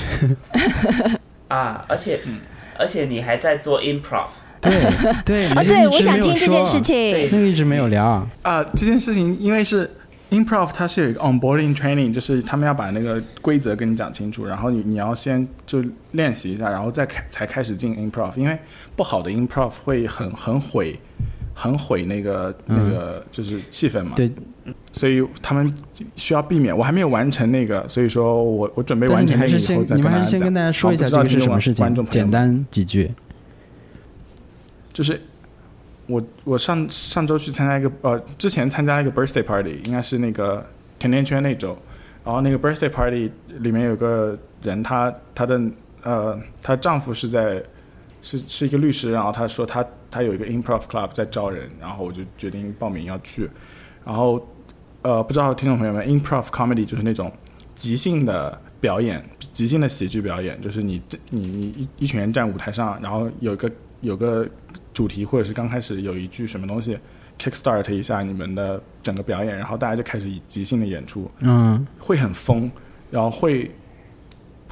啊，而且、嗯而且你还在做 improv，对 对，哦，对，我想直没有说听这件事情。对那个一直没有聊。啊、这件事情因为是 improv，它是有一个 onboarding training，就是他们要把那个规则跟你讲清楚，然后你你要先就练习一下，然后再开才开始进 improv，因为不好的 improv 会很很毁。很毁那个那个就是气氛嘛，对，所以他们需要避免。我还没有完成那个，所以说我我准备完成那个以后再你们跟大家讲。还是先跟大家说一下然后不知道这个是什么事情观众，朋友简单几句。就是我我上上周去参加一个呃，之前参加一个 birthday party，应该是那个甜甜圈那周，然后那个 birthday party 里面有个人，她她的呃，她丈夫是在是是一个律师，然后他说他他有一个 improv club 在招人，然后我就决定报名要去，然后呃，不知道听众朋友们，improv comedy 就是那种即兴的表演，即兴的喜剧表演，就是你这你你一一群人站舞台上，然后有个有个主题，或者是刚开始有一句什么东西 kickstart 一下你们的整个表演，然后大家就开始以即兴的演出，嗯，会很疯，然后会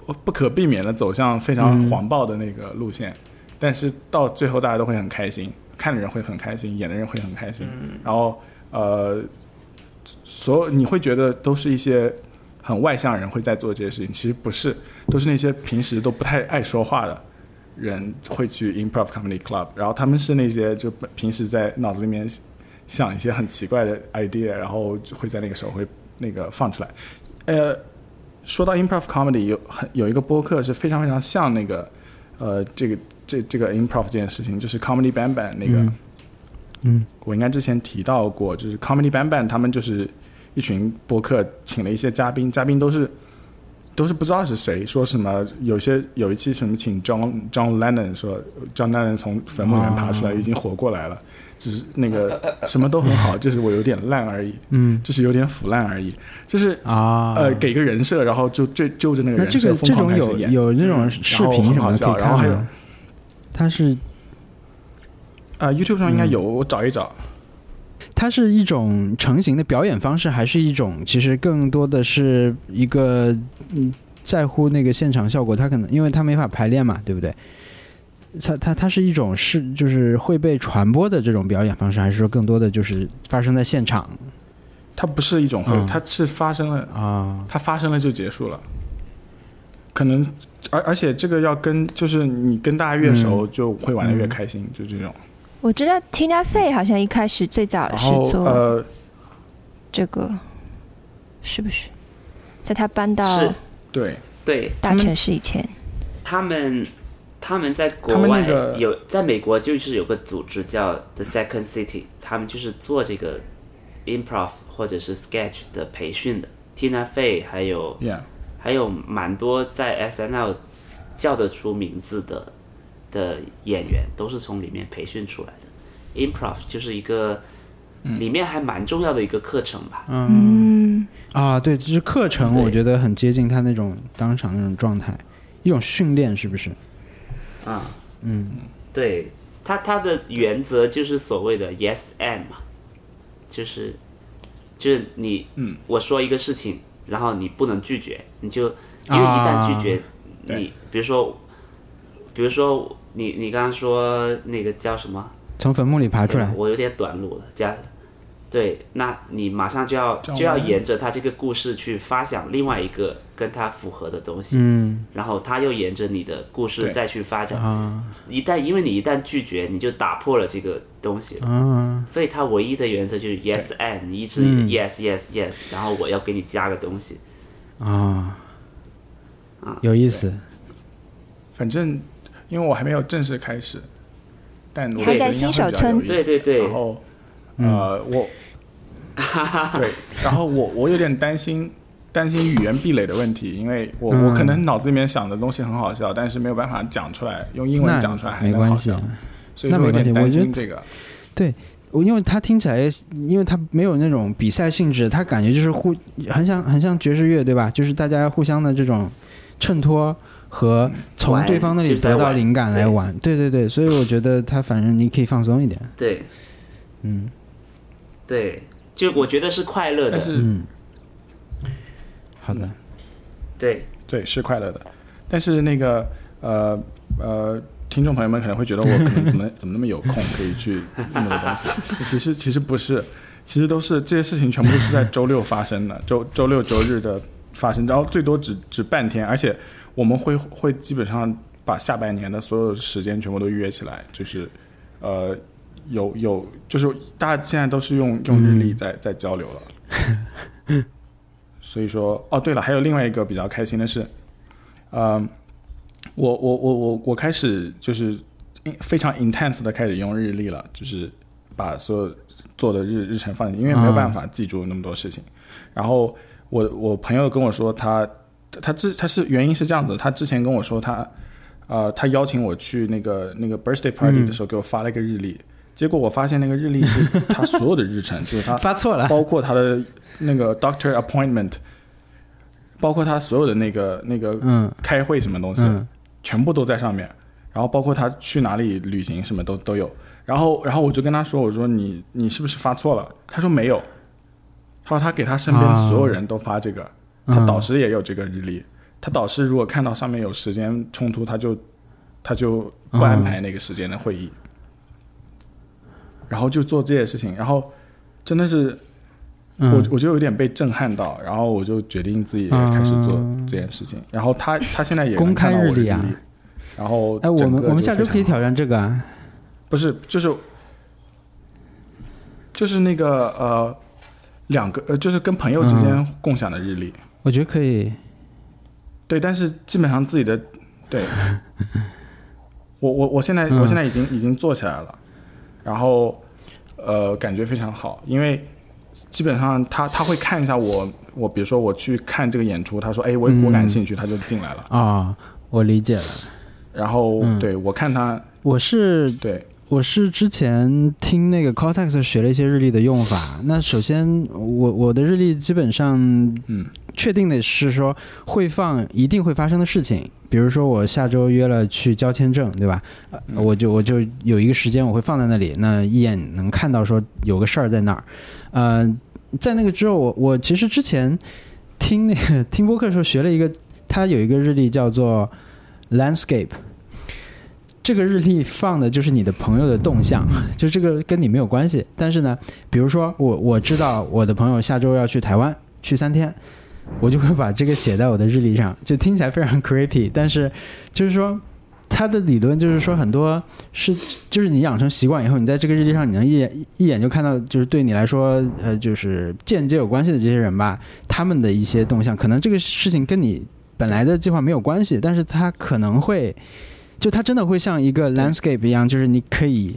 不不可避免的走向非常嗯。黄暴的那个路线，但是到最后大家都会很开心，看的人会很开心，演的人会很开心，然后呃，所有你会觉得都是一些很外向人会在做这些事情，其实不是，都是那些平时都不太爱说话的人会去 improv comedy club，然后他们是那些就平时在脑子里面想一些很奇怪的 idea，然后就会在那个时候会那个放出来。呃，说到 improv comedy，有很有一个播客是非常非常像那个呃这个这这个 improv 这件事情，就是 comedy band bang 那个。嗯嗯我应该之前提到过，就是 Comedy Bang Bang 他们就是一群播客，请了一些嘉宾，嘉宾都是都是不知道是谁，说什么有些有一期什么请 John John Lennon 说 John Lennon 从坟墓里面爬出来，已经活过来了，只是那个什么都很好，就是我有点烂而已，嗯。就是有点腐烂而已，就是啊，呃给个人设，然后就就就着那个人设疯个这种狂开始演，有有那种嗯视频什么的可以然后还有看吗？它是啊 YouTube 上应该有，我找一找。它是一种成型的表演方式，还是一种其实更多的是一个嗯在乎那个现场效果？它可能因为它没法排练嘛，对不对？它它它是一种是就是会被传播的这种表演方式，还是说更多的就是发生在现场它不是一种会，嗯它是发生了啊？它发生了就结束了。可能，而而且这个要跟就是你跟大家越熟，就会玩的越开心，就这种。我知道 Tina Fey 好像一开始最早是做呃，这个，是不是？在他搬到对，对大城市以前，他们，他们在国外个有，在美国就是有个组织叫 The Second City，他们就是做这个 improv 或者是 sketch 的培训的。Tina Fey 还有 yeah，还有蛮多在 S N L 叫得出名字的的演员，都是从里面培训出来的。Improv 就是一个里面还蛮重要的一个课程吧。嗯，啊，对，就是课程，我觉得很接近他那种当场那种状态，一种训练，是不是？啊，嗯。对，他他的原则就是所谓的 yes and 嘛，就是就是你，嗯，我说一个事情，然后你不能拒绝，你就因为一旦拒绝，对。你比如说，比如说你你刚刚说那个叫什么？从坟墓里爬出来，我有点短路了，加。对，那你马上就要就要沿着他这个故事去发想另外一个跟他符合的东西，嗯然后他又沿着你的故事再去发展。啊一旦因为你一旦拒绝，你就打破了这个东西了。啊，所以他唯一的原则就是 yes and，你一直嗯 yes yes yes，然后我要给你加个东西。啊啊，有意思。反正因为我还没有正式开始，但我还在新手村。对对对。然后呃，我 对，然后我我有点担心担心语言壁垒的问题，因为我、我可能脑子里面想的东西很好笑，但是没有办法讲出来，用英文讲出来还没能好关系。所以说有那没关系点担我觉得心这个。对我因为他听起来，因为他没有那种比赛性质，他感觉就是互很像很像爵士乐，对吧？就是大家互相的这种衬托和从对方那里得到灵感来对玩。对对对，所以我觉得他反正你可以放松一点。对嗯对，就我觉得是快乐的。嗯，好的，对，对，是快乐的。但是那个呃呃，听众朋友们可能会觉得我可能怎么 怎么那么有空可以去那么多东西？其实其实不是，其实都是这些事情全部都是在周六发生的，周周六周日的发生，然后最多只只半天，而且我们会会基本上把下半年的所有时间全部都约起来，就是呃有有就是大家现在都是用用日历在在交流了。所以说，哦，对了，还有另外一个比较开心的是，呃，我我我我我开始就是非常 intense 的开始用日历了，就是把所有做的日日程放进，因为没有办法记住那么多事情。然后我我朋友跟我说他，他之他是原因是这样子，他之前跟我说他，呃，他邀请我去那个那个 birthday party 的时候给我发了一个日历，结果我发现那个日历是 他所有的日程，就是他发错了。包括他的那个 doctor appointment，包括他所有的那个那个嗯开会什么东西，嗯全部都在上面。然后包括他去哪里旅行什么都都有。然后然后我就跟他说，我说你你是不是发错了？他说没有。他说他给他身边啊所有人都发这个，嗯他导师也有这个日历。他导师如果看到上面有时间冲突，他就他就不安排那个时间的会议。然后就做这些事情，然后真的是嗯我我就有点被震撼到，然后我就决定自己也开始做嗯这件事情。然后他他现在也公开日历啊然后哎，我们我们下周可以挑战这个啊。不是，就是就是那个呃，两个呃，就是跟朋友之嗯间共享的日历。我觉得可以。对，但是基本上自己的对，我我我现在、嗯。我现在已经已经做起来了，然后呃，感觉非常好，因为基本上他他会看一下我我比如说我去看这个演出，他说哎我我感嗯兴趣，他就进来了，啊、我理解了。然后、嗯。对我看他我是对我是之前听那个 Cortex 学了一些日历的用法。那首先，我我的日历基本上嗯确定的是说会放一定会发生的事情，比如说我下周约了去交签证，对吧？我就我就有一个时间我会放在那里，那一眼能看到说有个事儿在那儿。呃，在那个之后，我我其实之前听那个听播客的时候学了一个，它有一个日历叫做 Landscape。这个日历放的就是你的朋友的动向，就这个跟你没有关系。但是呢，比如说我我知道我的朋友下周要去台湾去三天，我就会把这个写在我的日历上，就听起来非常 creepy，但是就是说。他的理论就是说，很多是就是你养成习惯以后，你在这个日历上，你能一眼一眼就看到，就是对你来说，呃，就是间接有关系的这些人吧，他们的一些动向，可能这个事情跟你本来的计划没有关系，但是他可能会，就它真的会像一个 landscape 一样，就是你可以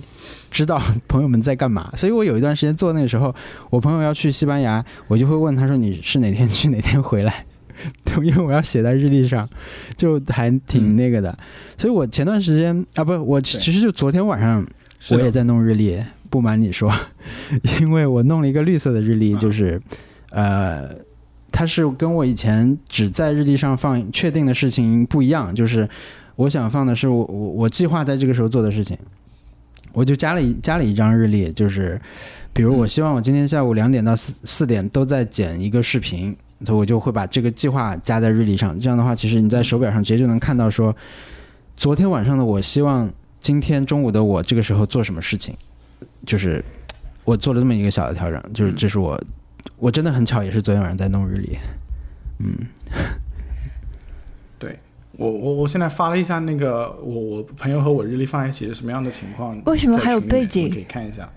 知道朋友们在干嘛。所以我有一段时间做那个时候，我朋友要去西班牙，我就会问他说你是哪天去哪天回来，因为我要写在日历上，就还挺那个的。所以我前段时间啊，不，我其实就昨天晚上我也在弄日历，不瞒你说，因为我弄了一个绿色的日历，啊就是，呃，它是跟我以前只在日历上放确定的事情不一样，就是我想放的是我我我计划在这个时候做的事情，我就加了一加了一张日历，就是，比如我希望我今天下午两点到四四点都在剪一个视频。所以我就会把这个计划加在日历上，这样的话，其实你在手表上直接就能看到说，昨天晚上的我希望今天中午的我这个时候做什么事情，就是我做了这么一个小的调整，就是嗯。这是我我真的很巧，也是昨天晚上在弄日历，嗯我我我现在发了一下那个我我朋友和我日历放在一起是什么样的情况，为什么还有背景可以看一下。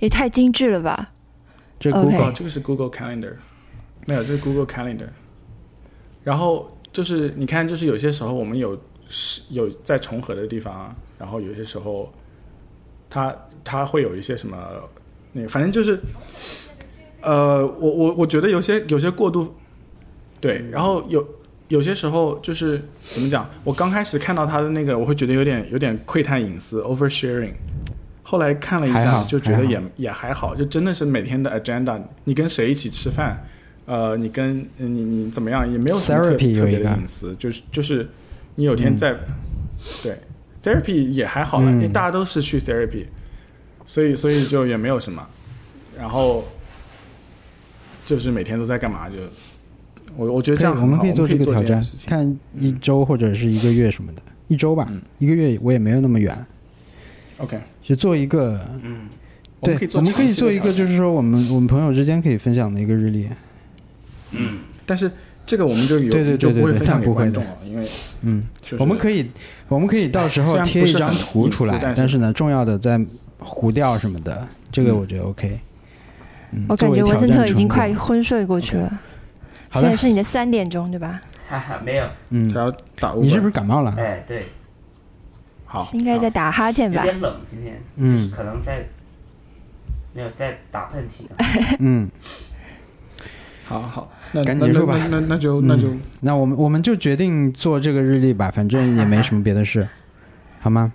也太精致了吧！这 Google 哦，这个是 Google Calendar，没有，这是 Google Calendar。然后就是你看，就是有些时候我们有是有在重合的地方啊，然后有些时候它它会有一些什么那个，反正就是呃，我我我觉得有些有些过度对，然后有有些时候就是怎么讲，我刚开始看到他的那个，我会觉得有点有点窥探隐私 oversharing。后来看了一下，就觉得还也也还好，就真的是每天的 agenda，你跟谁一起吃饭，呃，你跟你你怎么样，也没有什么特别的隐私，就是就是你有天在、对 therapy 也还好了，嗯因为大家都是去 therapy，所以所以就也没有什么，然后就是每天都在干嘛就。我我觉得这样，我们可以做这这个挑战。看一周或者是一个月什么的，一周吧，嗯。一个月我也没有那么远，OK，就做一个，嗯，对我们可以，做一个，就是说我们我们朋友之间可以分享的一个日历，嗯。但是这个我们就有对对对对对分享给那不会的观众了，因为嗯，就是我们可以，我们可以到时候贴一张图出来，但是但是呢，重要的在糊掉什么的，这个嗯。我觉得 OK。嗯我感觉文森特已经快昏睡过去了。好，现在是你的三点钟，对吧？哈哈，没有，嗯。他，要打。你是不是感冒了？哎，对，好？应该在打哈欠吧？有点冷，今天。嗯。可能在没有在打喷嚏。嗯，好好，那那赶紧结束吧。那那就嗯那就。那我们我们就决定做这个日历吧，反正也没什么别的事，好。吗？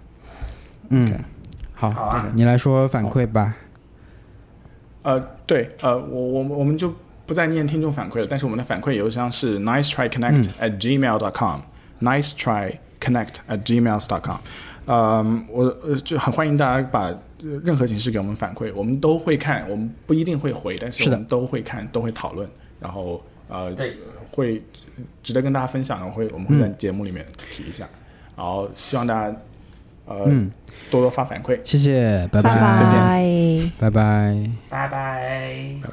嗯。好，好啊，你来说反馈吧。呃，对，呃，我我们我们就不再念听众反馈了，但是我们的反馈邮箱是 nice try connect at gmail dot com，nice try connect at gmail dot com。嗯，我呃就很欢迎大家把呃任何形式给我们反馈，我们都会看，我们不一定会回，但是我们都会看，都会讨论，然后呃对，会值得跟大家分享的，我会我们会在嗯节目里面提一下，然后希望大家呃、嗯，多多发反馈。谢谢，拜拜再拜。拜拜。拜拜。